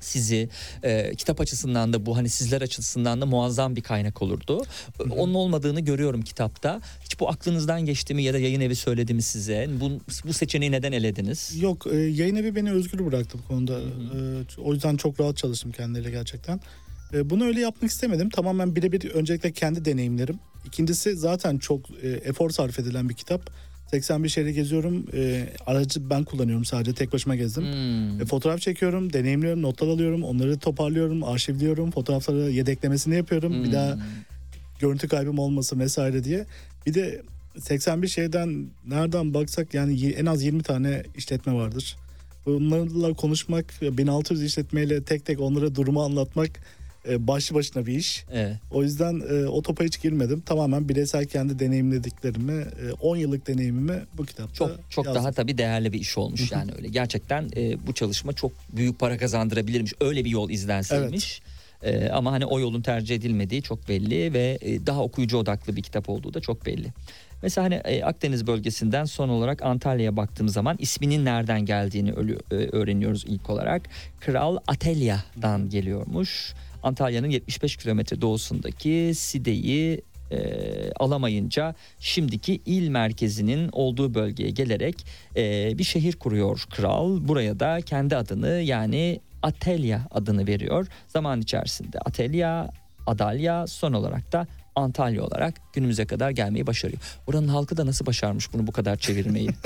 sizi e, kitap açısından da bu hani sizler açısından da muazzam bir kaynak olurdu. Onun olmadığını görüyorum kitapta. Hiç bu aklınızdan geçti mi ya da yayın evi söyledi mi size? Bu, bu seçeneği neden elediniz? Yok e, yayın evi beni özgür bıraktı bu konuda. E, o yüzden çok rahat çalıştım kendileriyle gerçekten. E, bunu öyle yapmak istemedim. Tamamen birebir öncelikle kendi deneyimlerim. İkincisi zaten çok e, efor sarf edilen bir kitap. 81 şehri geziyorum. E, aracı ben kullanıyorum sadece tek başıma gezdim. Hmm. E, fotoğraf çekiyorum, deneyimliyorum, notlar alıyorum, onları toparlıyorum, arşivliyorum, fotoğrafları yedeklemesini yapıyorum. Bir daha Hmm. görüntü kaybım olmasın vesaire diye. Bir de 81 şeyden nereden baksak yani en az 20 tane işletme vardır. Bunlarla konuşmak, 1600 işletmeyle tek tek onlara durumu anlatmak e, başlı başına bir iş. Evet. O yüzden e, o topa hiç girmedim. Tamamen bireysel kendi deneyimlediklerimi, e, 10 yıllık deneyimimi bu kitapta Çok çok yazdım. daha tabii değerli bir iş olmuş yani öyle. Gerçekten e, bu çalışma çok büyük para kazandırabilirmiş. Öyle bir yol izlenseymiş. E, ama hani o yolun tercih edilmediği çok belli ve e, daha okuyucu odaklı bir kitap olduğu da çok belli. Mesela hani e, Akdeniz bölgesinden son olarak Antalya'ya baktığım zaman isminin nereden geldiğini ölü- e, öğreniyoruz ilk olarak. Kral Atelya'dan geliyormuş. Antalya'nın 75 kilometre doğusundaki Side'yi e, alamayınca şimdiki il merkezinin olduğu bölgeye gelerek e, bir şehir kuruyor kral. Buraya da kendi adını yani Atelya adını veriyor. Zaman içerisinde Atelya, Adalya son olarak da Antalya olarak günümüze kadar gelmeyi başarıyor. Oranın halkı da nasıl başarmış bunu bu kadar çevirmeyi?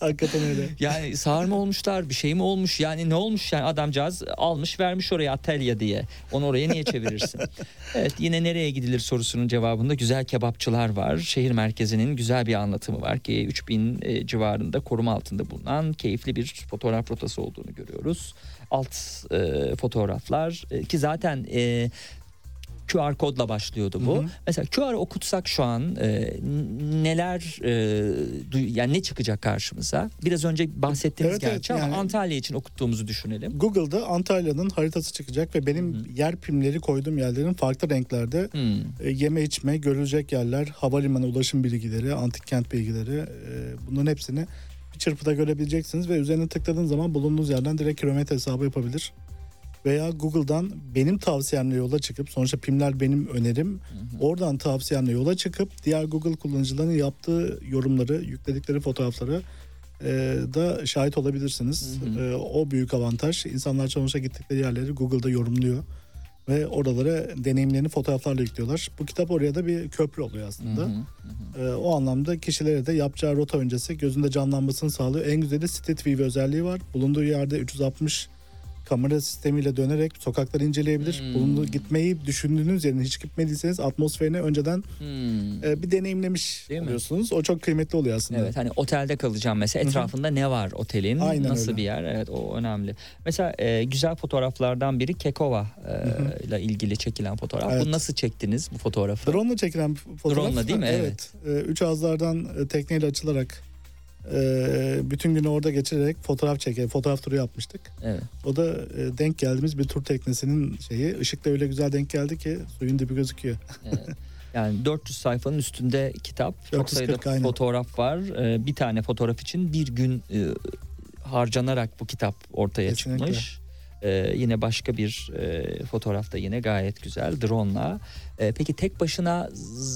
Hakikaten öyle. Yani sağır mı olmuşlar bir şey mi olmuş yani ne olmuş yani adamcağız almış vermiş oraya Atelya diye onu oraya niye çevirirsin? evet yine nereye gidilir sorusunun cevabında güzel kebapçılar var. Şehir merkezinin güzel bir anlatımı var ki 3000 e, civarında koruma altında bulunan keyifli bir fotoğraf rotası olduğunu görüyoruz. Alt e, fotoğraflar e, ki zaten e, QR kodla başlıyordu bu. Hı hı. Mesela QR okutsak şu an e, neler e, yani ne çıkacak karşımıza? Biraz önce bahsettiniz Evet, gerçi evet, ama yani- Antalya için okuttuğumuzu düşünelim. Google'da Antalya'nın haritası çıkacak ve benim Hı hı. yer primleri koyduğum yerlerin farklı renklerde e, yeme içme, görülecek yerler, havalimanı ulaşım bilgileri, antik kent bilgileri e, bunların hepsini bir çırpıda görebileceksiniz ve üzerine tıkladığınız zaman bulunduğunuz yerden direkt kilometre hesabı yapabilir. Veya Google'dan benim tavsiyemle yola çıkıp sonuçta PIM'ler benim önerim. Oradan tavsiyemle yola çıkıp diğer Google kullanıcılarının yaptığı yorumları, yükledikleri fotoğrafları e, da şahit olabilirsiniz. Hı hı. E, o büyük avantaj. İnsanlar sonuçta gittikleri yerleri Google'da yorumluyor ve oralara deneyimlerini fotoğraflarla yüklüyorlar. Bu kitap oraya da bir köprü oluyor aslında. Hı hı. Ee, o anlamda kişilere de yapacağı rota öncesi gözünde canlanmasını sağlıyor. En güzeli Street View özelliği var. Bulunduğu yerde 360 kamera sistemiyle dönerek sokakları inceleyebilir. Hmm. Bulunduğu gitmeyi düşündüğünüz yerin hiç gitmediyseniz atmosferini önceden Hmm. e, bir deneyimlemiş Değil mi? oluyorsunuz. O çok kıymetli oluyor aslında. Evet hani otelde kalacağım mesela etrafında ne var otelin Aynen nasıl öyle. bir yer evet o önemli. Mesela e, güzel fotoğraflardan biri Kekova e, ile ilgili çekilen fotoğraf. Evet. Bu nasıl çektiniz bu fotoğrafı? Drone'la çekilen fotoğraf. Drone'la değil mi? Evet. Ee, Üç ağızlardan e, tekneyle açılarak e, bütün günü orada geçirerek fotoğraf çekerek fotoğraf turu yapmıştık. Evet. O da e, denk geldiğimiz bir tur teknesinin şeyi. Işık da öyle güzel denk geldi ki suyun dibi gözüküyor. Evet. Yani 400 sayfanın üstünde kitap. Çok 440 sayıda aynen. fotoğraf var. Ee, Bir tane fotoğraf için bir gün e, harcanarak bu kitap ortaya Kesinlikle. çıkmış. Ee, yine başka bir e, fotoğraf da yine gayet güzel drone'la. Ee, peki tek başına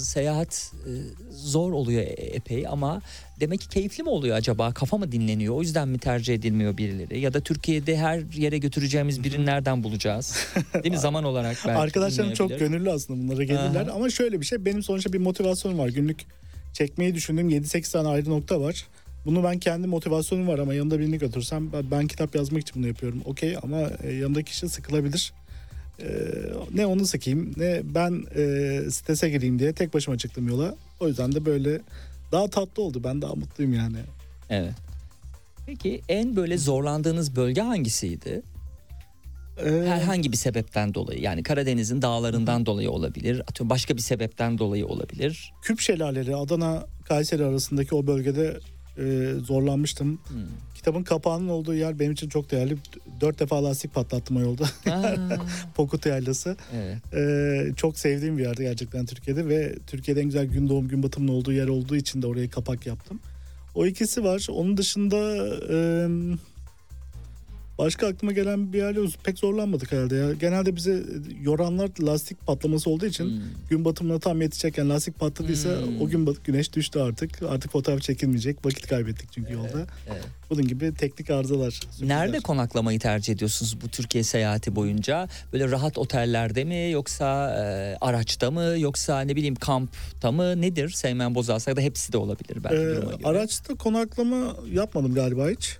seyahat e, zor oluyor e- epey ama demek ki keyifli mi oluyor acaba? Kafa mı dinleniyor? O yüzden mi tercih edilmiyor birileri? Ya da Türkiye'de her yere götüreceğimiz birini nereden bulacağız? Değil mi zaman olarak belki Arkadaşlarım çok gönüllü aslında bunlara gelirler. Aha. Ama şöyle bir şey benim sonuçta bir motivasyonum var. Günlük çekmeyi düşündüğüm 7-8 tane ayrı nokta var. Bunu ben kendi motivasyonum var ama yanımda birini götürsem ben, ben kitap yazmak için bunu yapıyorum. Okey ama e, yanımdaki kişi sıkılabilir. E, ne onu sıkayım ne ben e, strese gireyim diye tek başıma çıktım yola. O yüzden de böyle daha tatlı oldu. Ben daha mutluyum yani. Evet. Peki en böyle zorlandığınız bölge hangisiydi? E, Herhangi bir sebepten dolayı yani Karadeniz'in dağlarından dolayı olabilir. Atıyorum başka bir sebepten dolayı olabilir. Küp Şelaleleri Adana Kayseri arasındaki o bölgede e, zorlanmıştım. Hmm. Kitabın kapağının olduğu yer benim için çok değerli. Dört defa lastik patlattım o yolda. Pokut Yaylası. evet. E, çok sevdiğim bir yerdi gerçekten Türkiye'de ve Türkiye'de en güzel gün doğum gün batımının olduğu yer olduğu için de oraya kapak yaptım. O ikisi var. Onun dışında e, başka aklıma gelen bir yer yok. Pek zorlanmadık herhalde ya. Genelde bize yoranlar lastik patlaması olduğu için Hmm. gün batımına tam yetişecekken lastik patladıysa Hmm. o gün güneş düştü artık. Artık fotoğraf çekilmeyecek. Vakit kaybettik çünkü yolda. evet. Bunun gibi teknik arızalar. sürprizler. Nerede konaklamayı tercih ediyorsunuz bu Türkiye seyahati boyunca? Böyle rahat otellerde mi yoksa e, araçta mı yoksa ne bileyim kampta mı nedir? Seymen Bozarsa da hepsi de olabilir belki Ee, araçta konaklama yapmadım galiba hiç.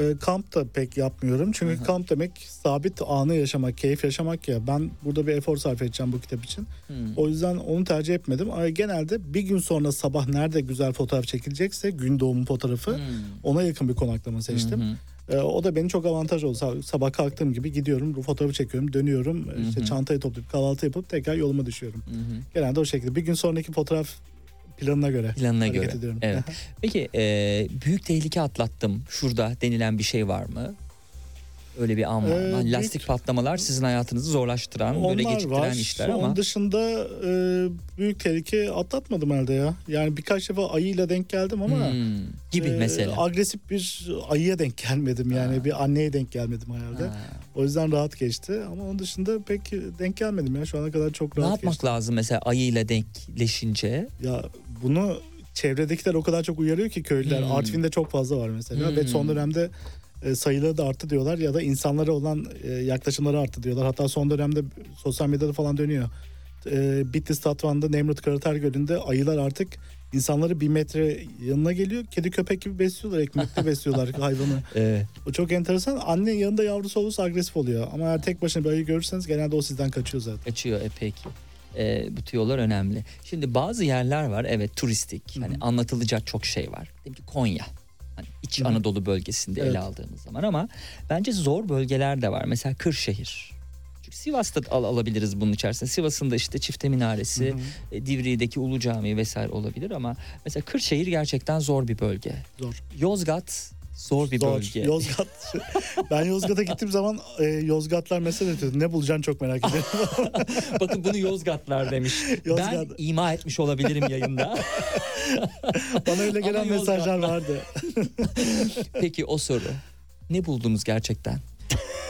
Ee, kamp da pek yapmıyorum. Çünkü Hı hı. kamp demek sabit anı yaşamak, keyif yaşamak ya. Ben burada bir efor sarf edeceğim bu kitap için. Hmm. O yüzden onu tercih etmedim. Ama genelde bir gün sonra sabah nerede güzel fotoğraf çekilecekse gün doğumu fotoğrafı Hmm. ona yakın bir konaklama seçtim. Hı hı. Ee, o da benim çok avantaj oldu. Sa- Sabah kalktığım gibi gidiyorum, bu fotoğrafı çekiyorum, dönüyorum. Hı işte hı. çantayı toplayıp kahvaltı yapıp tekrar yoluma düşüyorum. Hı hı. Genelde o şekilde. Bir gün sonraki fotoğraf planına göre. Planına göre. ediyorum. Evet. Peki e, büyük tehlike atlattım şurada denilen bir şey var mı? Öyle bir an var mı? Ee, Hani büyük- Lastik patlamalar sizin hayatınızı zorlaştıran, böyle geciktiren işler Onun ama dışında e, büyük tehlike atlatmadım herhalde ya. Yani birkaç defa ayıyla denk geldim ama Hmm, gibi e, mesela. agresif bir ayıya denk gelmedim yani Ha. bir anneye denk gelmedim herhalde. Ha. O yüzden rahat geçti ama onun dışında pek denk gelmedim ya. Şu ana kadar çok Ne rahat yapmak geçti. lazım mesela ayıyla denkleşince? Ya bunu çevredekiler o kadar çok uyarıyor ki köylüler. Hmm. Artvin'de çok fazla var mesela Hmm. ve son dönemde e, sayıları da arttı diyorlar ya da insanlara olan e, yaklaşımları arttı diyorlar. Hatta son dönemde sosyal medyada falan dönüyor. E, Bitlis Tatvan'da Nemrut Karater Gölü'nde ayılar artık insanları bir metre yanına geliyor. Kedi köpek gibi besliyorlar. Ekmekle besliyorlar hayvanı. Evet. O çok enteresan. Anne yanında yavrusu olursa agresif oluyor. Ama eğer tek başına bir ayı görürseniz genelde o sizden kaçıyor zaten. Kaçıyor e peki. E, bu tüyolar önemli. Şimdi bazı yerler var evet turistik. Hani anlatılacak çok şey var. Diyelim ki Konya. Hani İç Hı hı. Anadolu bölgesinde Evet. ele aldığımız zaman ama bence zor bölgeler de var. Mesela Kırşehir. Çünkü Sivas'ta al, alabiliriz bunun içerisinde. Sivas'ın da işte Çifte Minaresi, Hı hı. e, Divriği'deki Ulu Camii vesaire olabilir ama mesela Kırşehir gerçekten zor bir bölge. Zor. Yozgat zor bir Zor. bölge. Yozgat. ben Yozgat'a gittiğim zaman e, Yozgatlar mesele ediyordu. Ne bulacaksın çok merak ediyorum. Bakın bunu Yozgatlar demiş. Yozgat. Ben ima etmiş olabilirim yayında. Bana öyle Ama gelen mesajlar Yozgatlar. vardı. Peki o soru. Ne buldunuz gerçekten?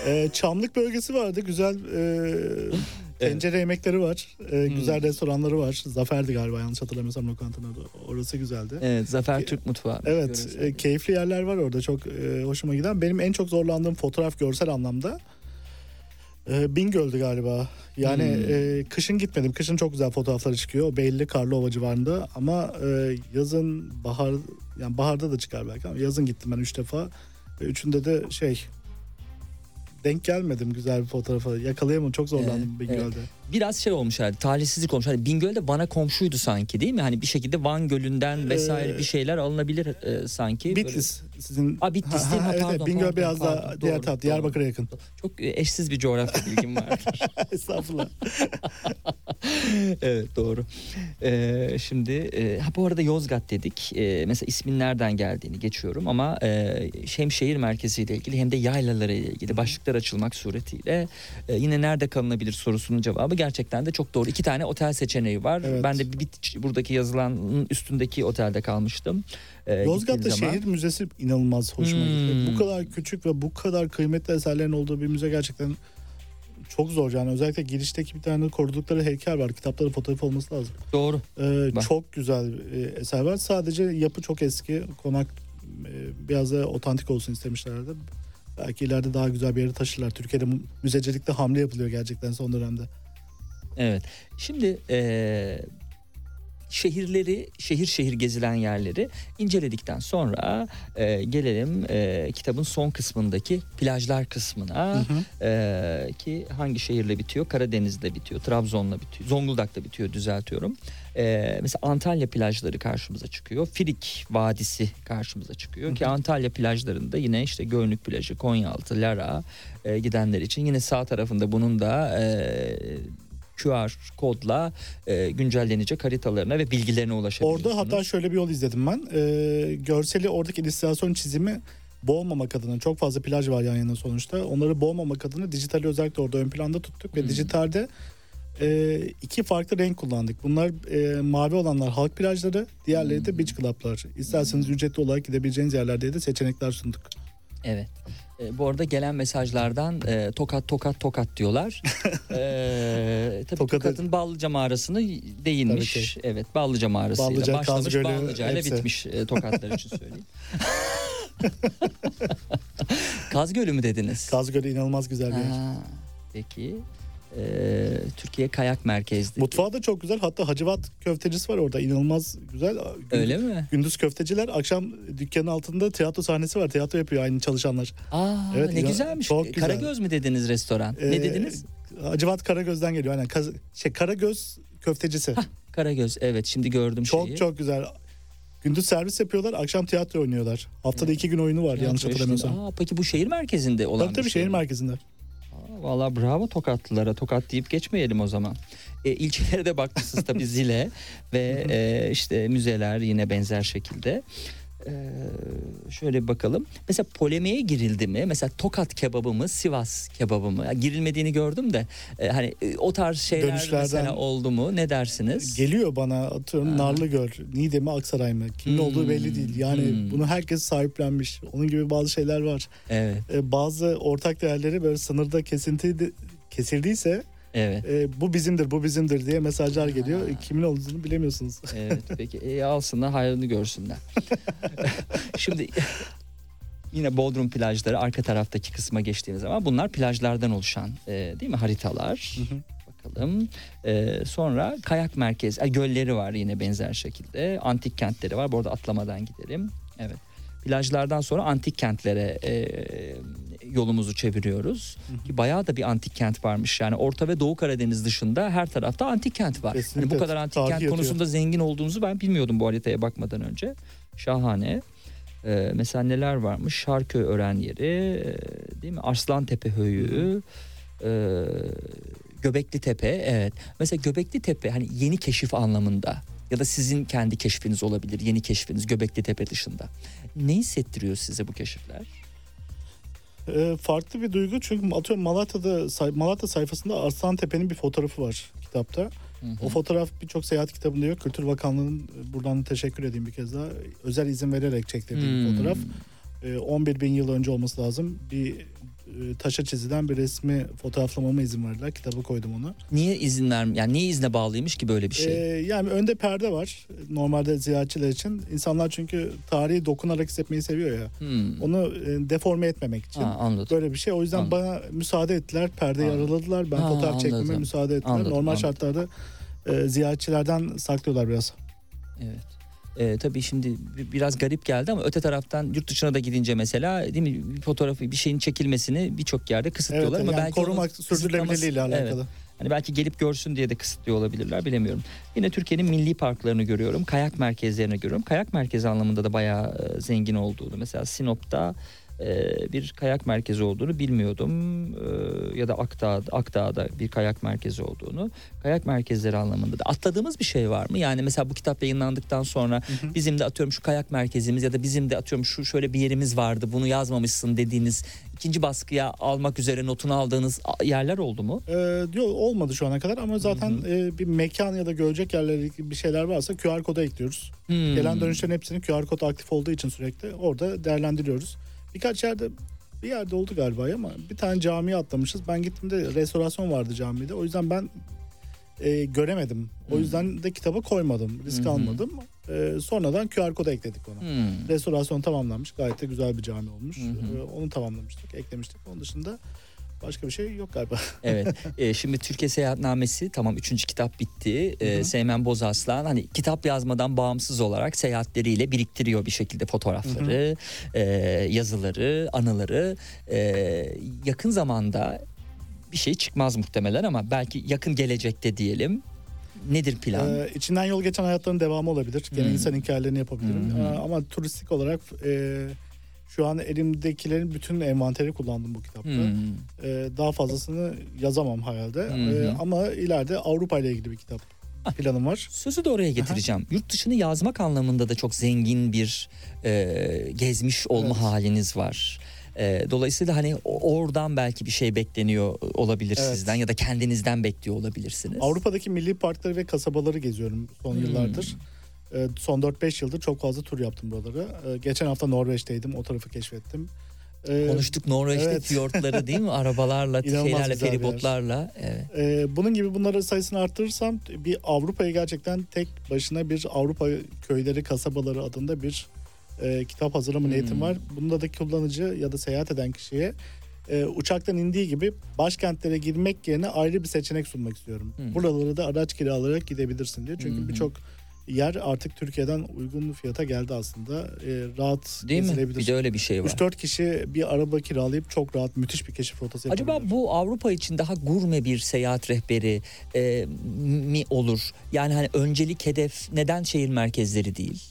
E, Çamlık bölgesi vardı. Güzel e, tencere yemekleri var. E, güzel restoranları var. Zafer'di galiba yanlış hatırlamıyorsam lokantanın adı. Orası güzeldi. Evet Zafer Türk Mutfağı. Evet, e, keyifli yerler var orada çok e, hoşuma giden. Benim en çok zorlandığım fotoğraf görsel anlamda e, Bingöl'dü galiba. Yani Hmm. e, kışın gitmedim. Kışın çok güzel fotoğrafları çıkıyor. Belli Karlova civarında ama e, yazın bahar yani baharda da çıkar belki ama yazın gittim ben üç defa. Ve üçünde de şey denk gelmedim güzel bir fotoğrafa. Yakalayamadım. Çok zorlandım Evet, Bingöl'de. Biraz şey olmuş herhalde talihsizlik olmuş. Hani Bingöl de Van'a komşuydu sanki değil mi? Hani bir şekilde Van Gölü'nden vesaire Ee, bir şeyler alınabilir e, sanki. Böyle- Bitlis sizin. Aa, Bitlis değil mi? evet, Pardon, Bingöl pardon, biraz pardon. daha Doğru, diğer taraf. Diyarbakır'a yakın. Çok e, eşsiz bir coğrafya bilgim vardır. Estağfurullah. evet doğru. Ee, şimdi e, ha, bu arada Yozgat dedik. Ee, mesela ismin nereden geldiğini geçiyorum ama e, hem şehir merkeziyle ilgili hem de yaylaları ile ilgili başlıklar açılmak suretiyle e, yine nerede kalınabilir sorusunun cevabı gerçekten de çok doğru. İki tane otel seçeneği var. Evet. Ben de bir, bir- buradaki yazılanın üstündeki otelde kalmıştım. Ee, Yozgat'ta şehir müzesi inanılmaz hoşuma Hmm. gitti. Bu kadar küçük ve bu kadar kıymetli eserlerin olduğu bir müze gerçekten çok zor yani. Özellikle girişteki bir tane korudukları heykel var. Kitapları fotoğraf olması lazım. Doğru. Ee, Bak. çok güzel e, eser var. Sadece yapı çok eski. Konak e, biraz da otantik olsun istemişlerdi. Belki ileride daha güzel bir yere taşırlar. Türkiye'de müzecilikte hamle yapılıyor gerçekten son dönemde. Evet. Şimdi eee, şehirleri, şehir şehir gezilen yerleri inceledikten sonra eee, gelelim eee, kitabın son kısmındaki plajlar kısmına. Eee, ki hangi şehirle bitiyor? Karadeniz'de bitiyor, Trabzon'la bitiyor, Zonguldak'ta bitiyor düzeltiyorum. Eee, mesela Antalya plajları karşımıza çıkıyor. Filik Vadisi karşımıza çıkıyor ki Antalya plajlarında yine işte Gölnük plajı, Konyaaltı, Lara eee, gidenler için yine sağ tarafında bunun da eee QR kodla e, güncellenecek haritalarına ve bilgilerine ulaşabiliyorsunuz. Orada hatta şöyle bir yol izledim ben. Ee, görseli oradaki illüstrasyon çizimi boğmamak adına çok fazla plaj var yan yana sonuçta. Onları boğmamak adına dijitali özellikle orada ön planda tuttuk ve Hmm. dijitalde e, iki farklı renk kullandık. Bunlar e, mavi olanlar halk plajları, diğerleri de beach club'lar. İsterseniz ücretli olarak gidebileceğiniz yerlerde de seçenekler sunduk. Evet. E, bu arada gelen mesajlardan e, tokat tokat tokat diyorlar. e, tabii Tokat- Tokat'ın Ballıca mağarasını değinmiş. Tabii. Evet Ballıca mağarasıyla Ballıca, başlamış Gölü, Ballıca ile hepsi. bitmiş e, tokatlar için söyleyeyim. Kaz Gölü mü dediniz? Kaz Gölü inanılmaz güzel bir yer. Ha, peki. E, Türkiye Kayak Merkez'de. Mutfağı da çok güzel. Hatta Hacivat köftecisi var orada. İnanılmaz güzel. Öyle mi? Gündüz köfteciler, akşam dükkanın altında tiyatro sahnesi var. Tiyatro yapıyor aynı çalışanlar. Aa, Evet, ne güzelmiş. çok güzel. Karagöz mü dediniz restoran? ne Ee, dediniz? Hacivat Karagöz'den geliyor. Aynen. Kaz- şey Karagöz köftecisi. Karagöz. Evet şimdi gördüm çok şeyi. çok güzel. Gündüz servis yapıyorlar, akşam tiyatro oynuyorlar. Haftada iki gün oyunu var Tiyatro yanlış hatırlamıyorsam. Aa, peki bu şehir merkezinde olan Tabii bir tabii şey şehir mi? merkezinde. Aa, Vallahi bravo Tokatlılara. Tokat deyip geçmeyelim o zaman. E, ilçelere de bakmışsınız tabii Zile ve e, işte müzeler yine benzer şekilde. E, şöyle bakalım. Mesela polemiğe girildi mi? Mesela Tokat kebabı mı, Sivas kebabı mı? Ya, girilmediğini gördüm de e, hani e, o tarz şeyler Dönüşlerden- mesela oldu mu? Ne dersiniz? Geliyor bana atıyorum Ha. Narlıgöl, Niğde mi Aksaray mı? Kimin Hmm. olduğu belli değil. Yani Hmm. bunu herkes sahiplenmiş. Onun gibi bazı şeyler var. Evet, Ee, bazı ortak değerleri böyle sınırda kesinti kesildiyse evet. e, bu bizimdir, bu bizimdir diye mesajlar geliyor. Ha. Kimin olduğunu bilemiyorsunuz. Evet peki e, alsınlar hayrını görsünler. Şimdi yine Bodrum plajları arka taraftaki kısma geçtiğimiz zaman bunlar plajlardan oluşan e, değil mi haritalar? bakalım. Ee, sonra kayak merkez, e, gölleri var yine benzer şekilde. Antik kentleri var. Bu arada atlamadan gidelim. Evet. Plajlardan sonra antik kentlere e, yolumuzu çeviriyoruz. Ki bayağı da bir antik kent varmış. Yani Orta ve Doğu Karadeniz dışında her tarafta antik kent var. Kesinlikle. Hani bu kadar antik kent yatıyor. konusunda zengin olduğunuzu ben bilmiyordum bu haritaya bakmadan önce. Şahane. Ee, mesela neler varmış? Şarköy öğren yeri, e, değil mi? Arslantepe Höyüğü, e, Göbekli Tepe. Evet. Mesela Göbekli Tepe hani yeni keşif anlamında ya da sizin kendi keşfiniz olabilir. Yeni keşfiniz Göbekli Tepe dışında. Ne hissettiriyor size bu keşifler? Ee, farklı bir duygu çünkü atıyorum Malatya'da Malatya sayfasında Arslan Tepe'nin bir fotoğrafı var kitapta. Hı hı. O fotoğraf birçok seyahat kitabında yok. Kültür Bakanlığı'nın e, buradan teşekkür edeyim bir kez daha. Özel izin vererek çektirdiği bir Hmm. fotoğraf. Ee, 11 bin yıl önce olması lazım. Bir e, taşa çizilen bir resmi fotoğraflamama izin verdiler. Kitaba koydum onu. Niye izin ver yani niye izne bağlıymış ki böyle bir şey? Ee, yani önde perde var. Normalde ziyaretçiler için. İnsanlar çünkü tarihi dokunarak hissetmeyi seviyor ya. Hmm. Onu e, deforme etmemek için. Ha, anladım. Böyle bir şey. O yüzden Anladım. bana müsaade ettiler. Perdeyi Anladım. araladılar. Ben Ha, fotoğraf çekmeme anladım. müsaade ettiler. Anladım, Normal anladım. şartlarda e, ziyaretçilerden saklıyorlar biraz. Evet. Ee, tabii şimdi bi- biraz garip geldi ama öte taraftan yurt dışına da gidince mesela değil mi bir fotoğrafı bir şeyin çekilmesini birçok yerde Evet, kısıtlıyorlar ama yani belki korumak sürdürülebilirliğiyle alakalı. Evet. Hani belki gelip görsün diye de kısıtlıyor olabilirler bilemiyorum. Yine Türkiye'nin milli parklarını görüyorum. Kayak merkezlerini görüyorum. Kayak merkezi anlamında da bayağı e, zengin olduğunu. Mesela Sinop'ta e, bir kayak merkezi olduğunu bilmiyordum. E, ya da Akdağ, Akdağ'da bir kayak merkezi olduğunu. Kayak merkezleri anlamında da atladığımız bir şey var mı? Yani mesela bu kitap yayınlandıktan sonra bizim de atıyorum şu kayak merkezimiz ya da bizim de atıyorum şu şöyle bir yerimiz vardı bunu yazmamışsın dediğiniz ikinci baskıya almak üzere notunu aldığınız yerler oldu mu? Ee, diyor olmadı şu ana kadar ama zaten e, bir mekan ya da görecek yerlerle ilgili bir şeyler varsa QR koda ekliyoruz. Hmm. Gelen dönüşlerin hepsini QR kod aktif olduğu için sürekli orada değerlendiriyoruz. Birkaç yerde bir yerde oldu galiba ama bir tane camiye atlamışız. Ben gittiğimde restorasyon vardı camide. O yüzden ben e, göremedim. O Hmm. yüzden de kitaba koymadım. Risk hı. almadım. E, sonradan QR koda ekledik ona. Hmm. Restorasyon tamamlanmış. Gayet de güzel bir cami olmuş. Hı. E, onu tamamlamıştık, eklemiştik. Onun dışında başka bir şey yok galiba. Evet. Ee, şimdi Türkiye Seyahatnamesi tamam üçüncü kitap bitti. Hı. Seymen Bozaslan hani kitap yazmadan bağımsız olarak seyahatleriyle biriktiriyor bir şekilde fotoğrafları, e, yazıları, anıları. Ee, yakın zamanda bir şey çıkmaz muhtemelen ama belki yakın gelecekte diyelim. Nedir plan? Ee, içinden yol geçen hayatların devamı olabilir. Gene Hmm. insan hikayelerini yapabilirim. Ee, ama turistik olarak e, şu an elimdekilerin bütün envanteri kullandım bu kitapta. Hmm. Ee, daha fazlasını yazamam hayalde. Hı. Ee, ama ileride Avrupa ile ilgili bir kitap planım var. Sözü de oraya getireceğim. Yurt dışını yazmak anlamında da çok zengin bir e, gezmiş olma Evet. haliniz var. E, dolayısıyla hani oradan belki bir şey bekleniyor olabilir Evet. sizden ya da kendinizden bekliyor olabilirsiniz. Avrupa'daki milli parkları ve kasabaları geziyorum son Hmm. yıllardır. Ee, son 4-5 yıldır çok fazla tur yaptım buraları. Ee, geçen hafta Norveç'teydim. O tarafı keşfettim. Ee, Konuştuk Norveç'te evet. fiyortlarla değil mi? Arabalarla, şeylerle, feribotlarla. Evet. Ee, bunun gibi bunların sayısını arttırırsam bir Avrupa'ya gerçekten tek başına bir Avrupa köyleri kasabaları adında bir e, kitap hazırlama Hmm. niyetim var. Bunda da kullanıcı ya da seyahat eden kişiye e, uçaktan indiği gibi başkentlere girmek yerine ayrı bir seçenek sunmak istiyorum. Hmm. Buraları da araç kiralayarak gidebilirsin diye. Çünkü hı. birçok yer artık Türkiye'den uygun fiyata geldi aslında. E, rahat Değil mi? Bir de öyle bir şey var. 3-4 kişi bir araba kiralayıp çok rahat müthiş bir keşif rotası Acaba bu Avrupa için daha gurme bir seyahat rehberi e, mi olur? Yani hani öncelik hedef neden şehir merkezleri değil?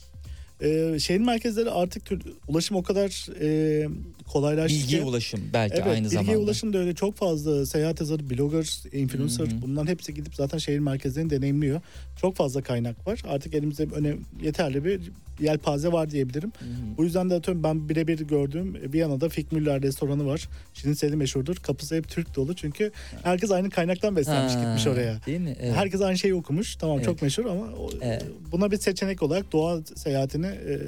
Ee, şehir merkezleri artık tür- ulaşım o kadar e, kolaylaştı Bilgiye ulaşım belki Evet, aynı bilgiye zamanda. ulaşım da öyle çok fazla seyahat yazarı, blogger, influencer bunların hepsi gidip zaten şehir merkezlerini deneyimliyor. Çok fazla kaynak var. Artık elimizde öne yeterli bir yelpaze var diyebilirim. Hı hı. Bu yüzden de atıyorum ben birebir gördüğüm Viyana'da Fikmüller restoranı var. Şiniseli meşhurdur. Kapısı hep Türk dolu çünkü herkes aynı kaynaktan beslenmiş Ha, gitmiş oraya. Değil mi? Evet. Herkes aynı şeyi okumuş. Tamam Evet. çok meşhur ama Evet. buna bir seçenek olarak doğa seyahatini e,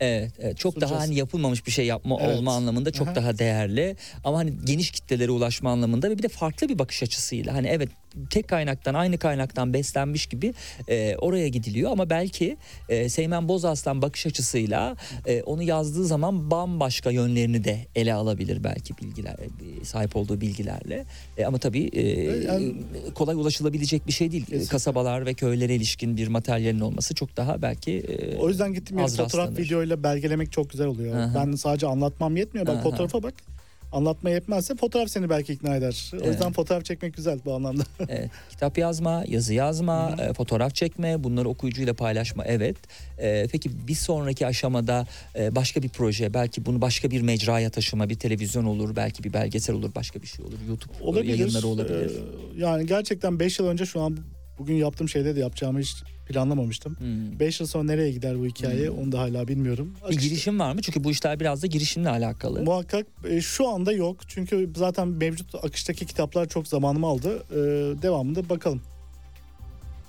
Evet, evet. çok Sunacağız. daha hani yapılmamış bir şey yapma Evet. olma anlamında çok Aha. daha değerli ama hani geniş kitlelere ulaşma anlamında ve bir de farklı bir bakış açısıyla hani evet tek kaynaktan aynı kaynaktan beslenmiş gibi e, oraya gidiliyor ama belki e, Seymen Bozaslan bakış açısıyla e, onu yazdığı zaman bambaşka yönlerini de ele alabilir belki bilgiler e, sahip olduğu bilgilerle E, ama tabii e, Yani- kolay ulaşılabilecek bir şey değil Kesinlikle. kasabalar ve köylere ilişkin bir materyalin olması çok daha belki e, O yüzden gittim az fotoğraf rastlanır. videoyla belgelemek çok güzel oluyor. Aha. Ben sadece anlatmam yetmiyor. Ben Aha. fotoğrafa bak. Anlatma yetmezse fotoğraf seni belki ikna eder. O Evet. yüzden fotoğraf çekmek güzel bu anlamda. Evet, kitap yazma, yazı yazma, e, fotoğraf çekme, bunları okuyucuyla paylaşma evet. E, peki bir sonraki aşamada e, başka bir proje, belki bunu başka bir mecraya taşıma, bir televizyon olur, belki bir belgesel olur, başka bir şey olur, YouTube olabilir. yayınları olabilir. Ee, yani gerçekten 5 yıl önce şu an bugün yaptığım şeyde de yapacağımı hiç planlamamıştım. Hmm. 5 yıl sonra nereye gider bu hikaye Hmm. onu da hala bilmiyorum. Bir girişim var mı? Çünkü bu işler biraz da girişimle alakalı. Muhakkak e, şu anda yok. Çünkü zaten mevcut akıştaki kitaplar çok zamanımı aldı. Ee, devamında bakalım.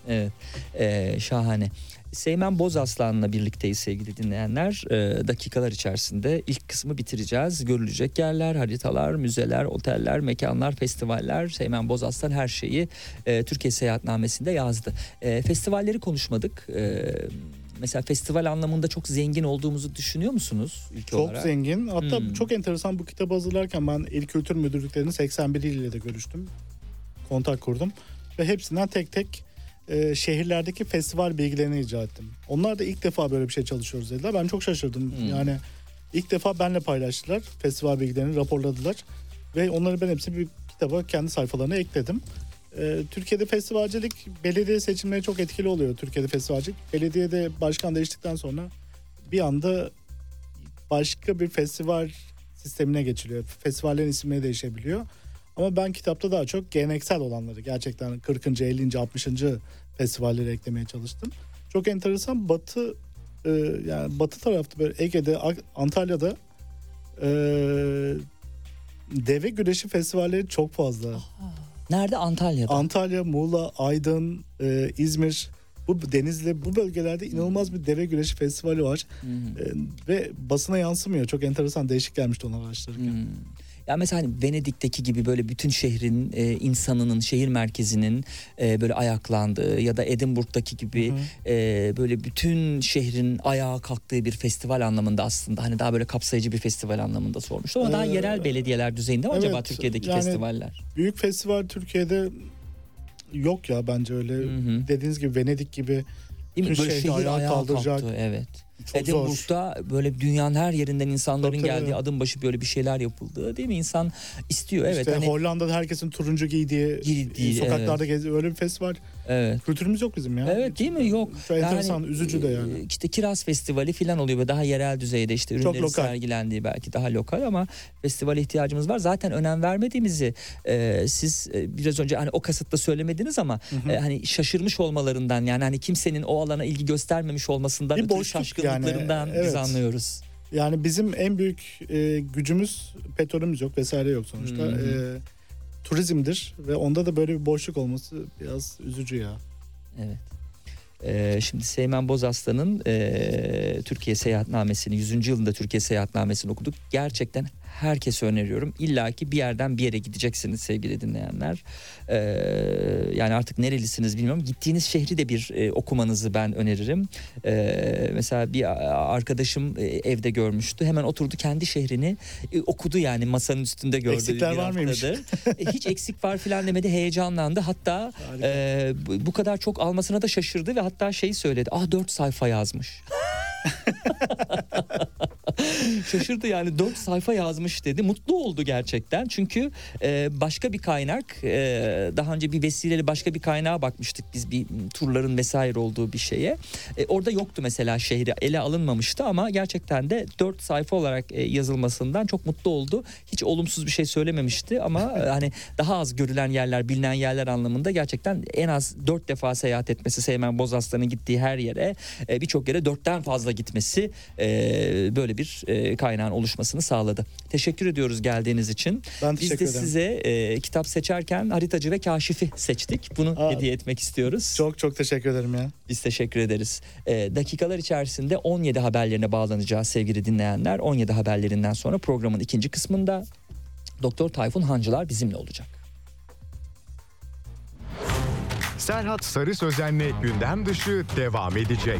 Evet, e, şahane. Seymen Bozaslan'la birlikteyiz sevgili dinleyenler. E, dakikalar içerisinde ilk kısmı bitireceğiz. Görülecek yerler, haritalar, müzeler, oteller, mekanlar, festivaller. Seymen Bozaslan her şeyi e, Türkiye Seyahatnamesi'nde yazdı. E, festivalleri konuşmadık. E, mesela festival anlamında çok zengin olduğumuzu düşünüyor musunuz ülke Çok olarak? zengin. Hatta Hmm. çok enteresan bu kitabı hazırlarken ben İl Kültür Müdürlüklerinin 81 ile de görüştüm. Kontak kurdum. Ve hepsinden tek tek e, şehirlerdeki festival bilgilerini rica ettim. Onlar da ilk defa böyle bir şey çalışıyoruz dediler. Ben çok şaşırdım. Hmm. Yani ilk defa benle paylaştılar. Festival bilgilerini raporladılar. Ve onları ben hepsini bir kitaba kendi sayfalarına ekledim. E, Türkiye'de festivalcilik belediye seçimleri çok etkili oluyor Türkiye'de festivalcilik. Belediyede başkan değiştikten sonra bir anda başka bir festival sistemine geçiliyor. Festivallerin isimleri değişebiliyor. Ama ben kitapta daha çok geleneksel olanları gerçekten 40. 50. 60. festivalleri eklemeye çalıştım. Çok enteresan Batı e, yani Batı tarafta böyle Ege'de Antalya'da e, deve güreşi festivalleri çok fazla. Nerede? Antalya'da. Antalya, Muğla, Aydın, e, İzmir, bu Denizli bu bölgelerde inanılmaz bir deve güreşi festivali var. Hı hı. E, ve basına yansımıyor. Çok enteresan değişik gelmişti onu araştırırken. Hmm. Ya mesela hani Venedik'teki gibi böyle bütün şehrin e, insanının şehir merkezinin e, böyle ayaklandığı ya da Edinburgh'daki gibi Hı hı. e, böyle bütün şehrin ayağa kalktığı bir festival anlamında aslında hani daha böyle kapsayıcı bir festival anlamında sormuştum ama daha Ee, yerel belediyeler düzeyinde mi acaba evet, Türkiye'deki yani- festivaller? Büyük festival Türkiye'de yok ya bence öyle. Hı hı. Dediğiniz gibi Venedik gibi Değil mi? Böyle şehir ayağa kaldıracak. kalktı evet. Çok zor. Edinburgh'da böyle dünyanın her yerinden insanların Tabii, tabii. geldiği adım başı böyle bir şeyler yapıldığı değil mi? İnsan istiyor evet işte hani Hollanda'da herkesin turuncu giydiği, Giydiği, sokaklarda geziyor. Öyle bir festival evet. kültürümüz yok bizim ya. Evet değil mi? Yok. Çok enteresan, Yani, üzücü de yani. e, İşte kiraz festivali falan oluyor ve daha yerel düzeyde işte Çok ürünlerin lokal. sergilendiği belki daha lokal ama festival ihtiyacımız var. Zaten önem vermediğimizi e, siz e, biraz önce hani o kasıtla söylemediniz ama hı. e, hani şaşırmış olmalarından yani hani kimsenin o alana ilgi göstermemiş olmasından Bir ötürü şaşkınlıklarından yani, biz evet. anlıyoruz. Yani bizim en büyük e, gücümüz petrolümüz yok vesaire yok sonuçta. Hı hı. E, turizmdir ve onda da böyle bir boşluk olması biraz üzücü ya. Evet. Ee, şimdi Seymen Bozaslan'ın e, Türkiye Seyahatnamesini 100. yılında Türkiye Seyahatnamesini okuduk. Gerçekten herkese öneriyorum. İlla ki bir yerden bir yere gideceksiniz sevgili dinleyenler. Ee, yani artık nerelisiniz bilmiyorum. Gittiğiniz şehri de bir e, okumanızı ben öneririm. Ee, mesela bir arkadaşım e, evde görmüştü. Hemen oturdu kendi şehrini e, okudu yani masanın üstünde gördü. Eksikler bir var mıymış? E, Hiç eksik var filan demedi. Heyecanlandı. Hatta Harika. bu bu kadar çok almasına da şaşırdı ve hatta şey söyledi. Ah dört sayfa yazmış. Şaşırdı yani dört sayfa yazmış dedi. Mutlu oldu gerçekten. Çünkü e, başka bir kaynak e, daha önce bir vesileyle başka bir kaynağa bakmıştık biz bir turların vesaire olduğu bir şeye. E, orada yoktu mesela şehri ele alınmamıştı ama gerçekten de dört sayfa olarak e, yazılmasından çok mutlu oldu. Hiç olumsuz bir şey söylememişti ama e, hani daha az görülen yerler bilinen yerler anlamında gerçekten en az dört defa seyahat etmesi Seymen Bozaslan'ın gittiği her yere e, birçok yere dörtten fazla gitmesi e, böyle böyle bir e, kaynağın oluşmasını sağladı. Teşekkür ediyoruz geldiğiniz için. Ben Biz de teşekkür ederim. size e, kitap seçerken haritacı ve kaşifi seçtik. Bunu Aa, hediye etmek istiyoruz. Çok çok teşekkür ederim ya. Biz teşekkür ederiz. Ee, dakikalar içerisinde 17 haberlerine bağlanacağız sevgili dinleyenler. 17 haberlerinden sonra programın ikinci kısmında Doktor Tayfun Hancılar bizimle olacak. Serhat Sarı Sözen'le gündem dışı devam edecek.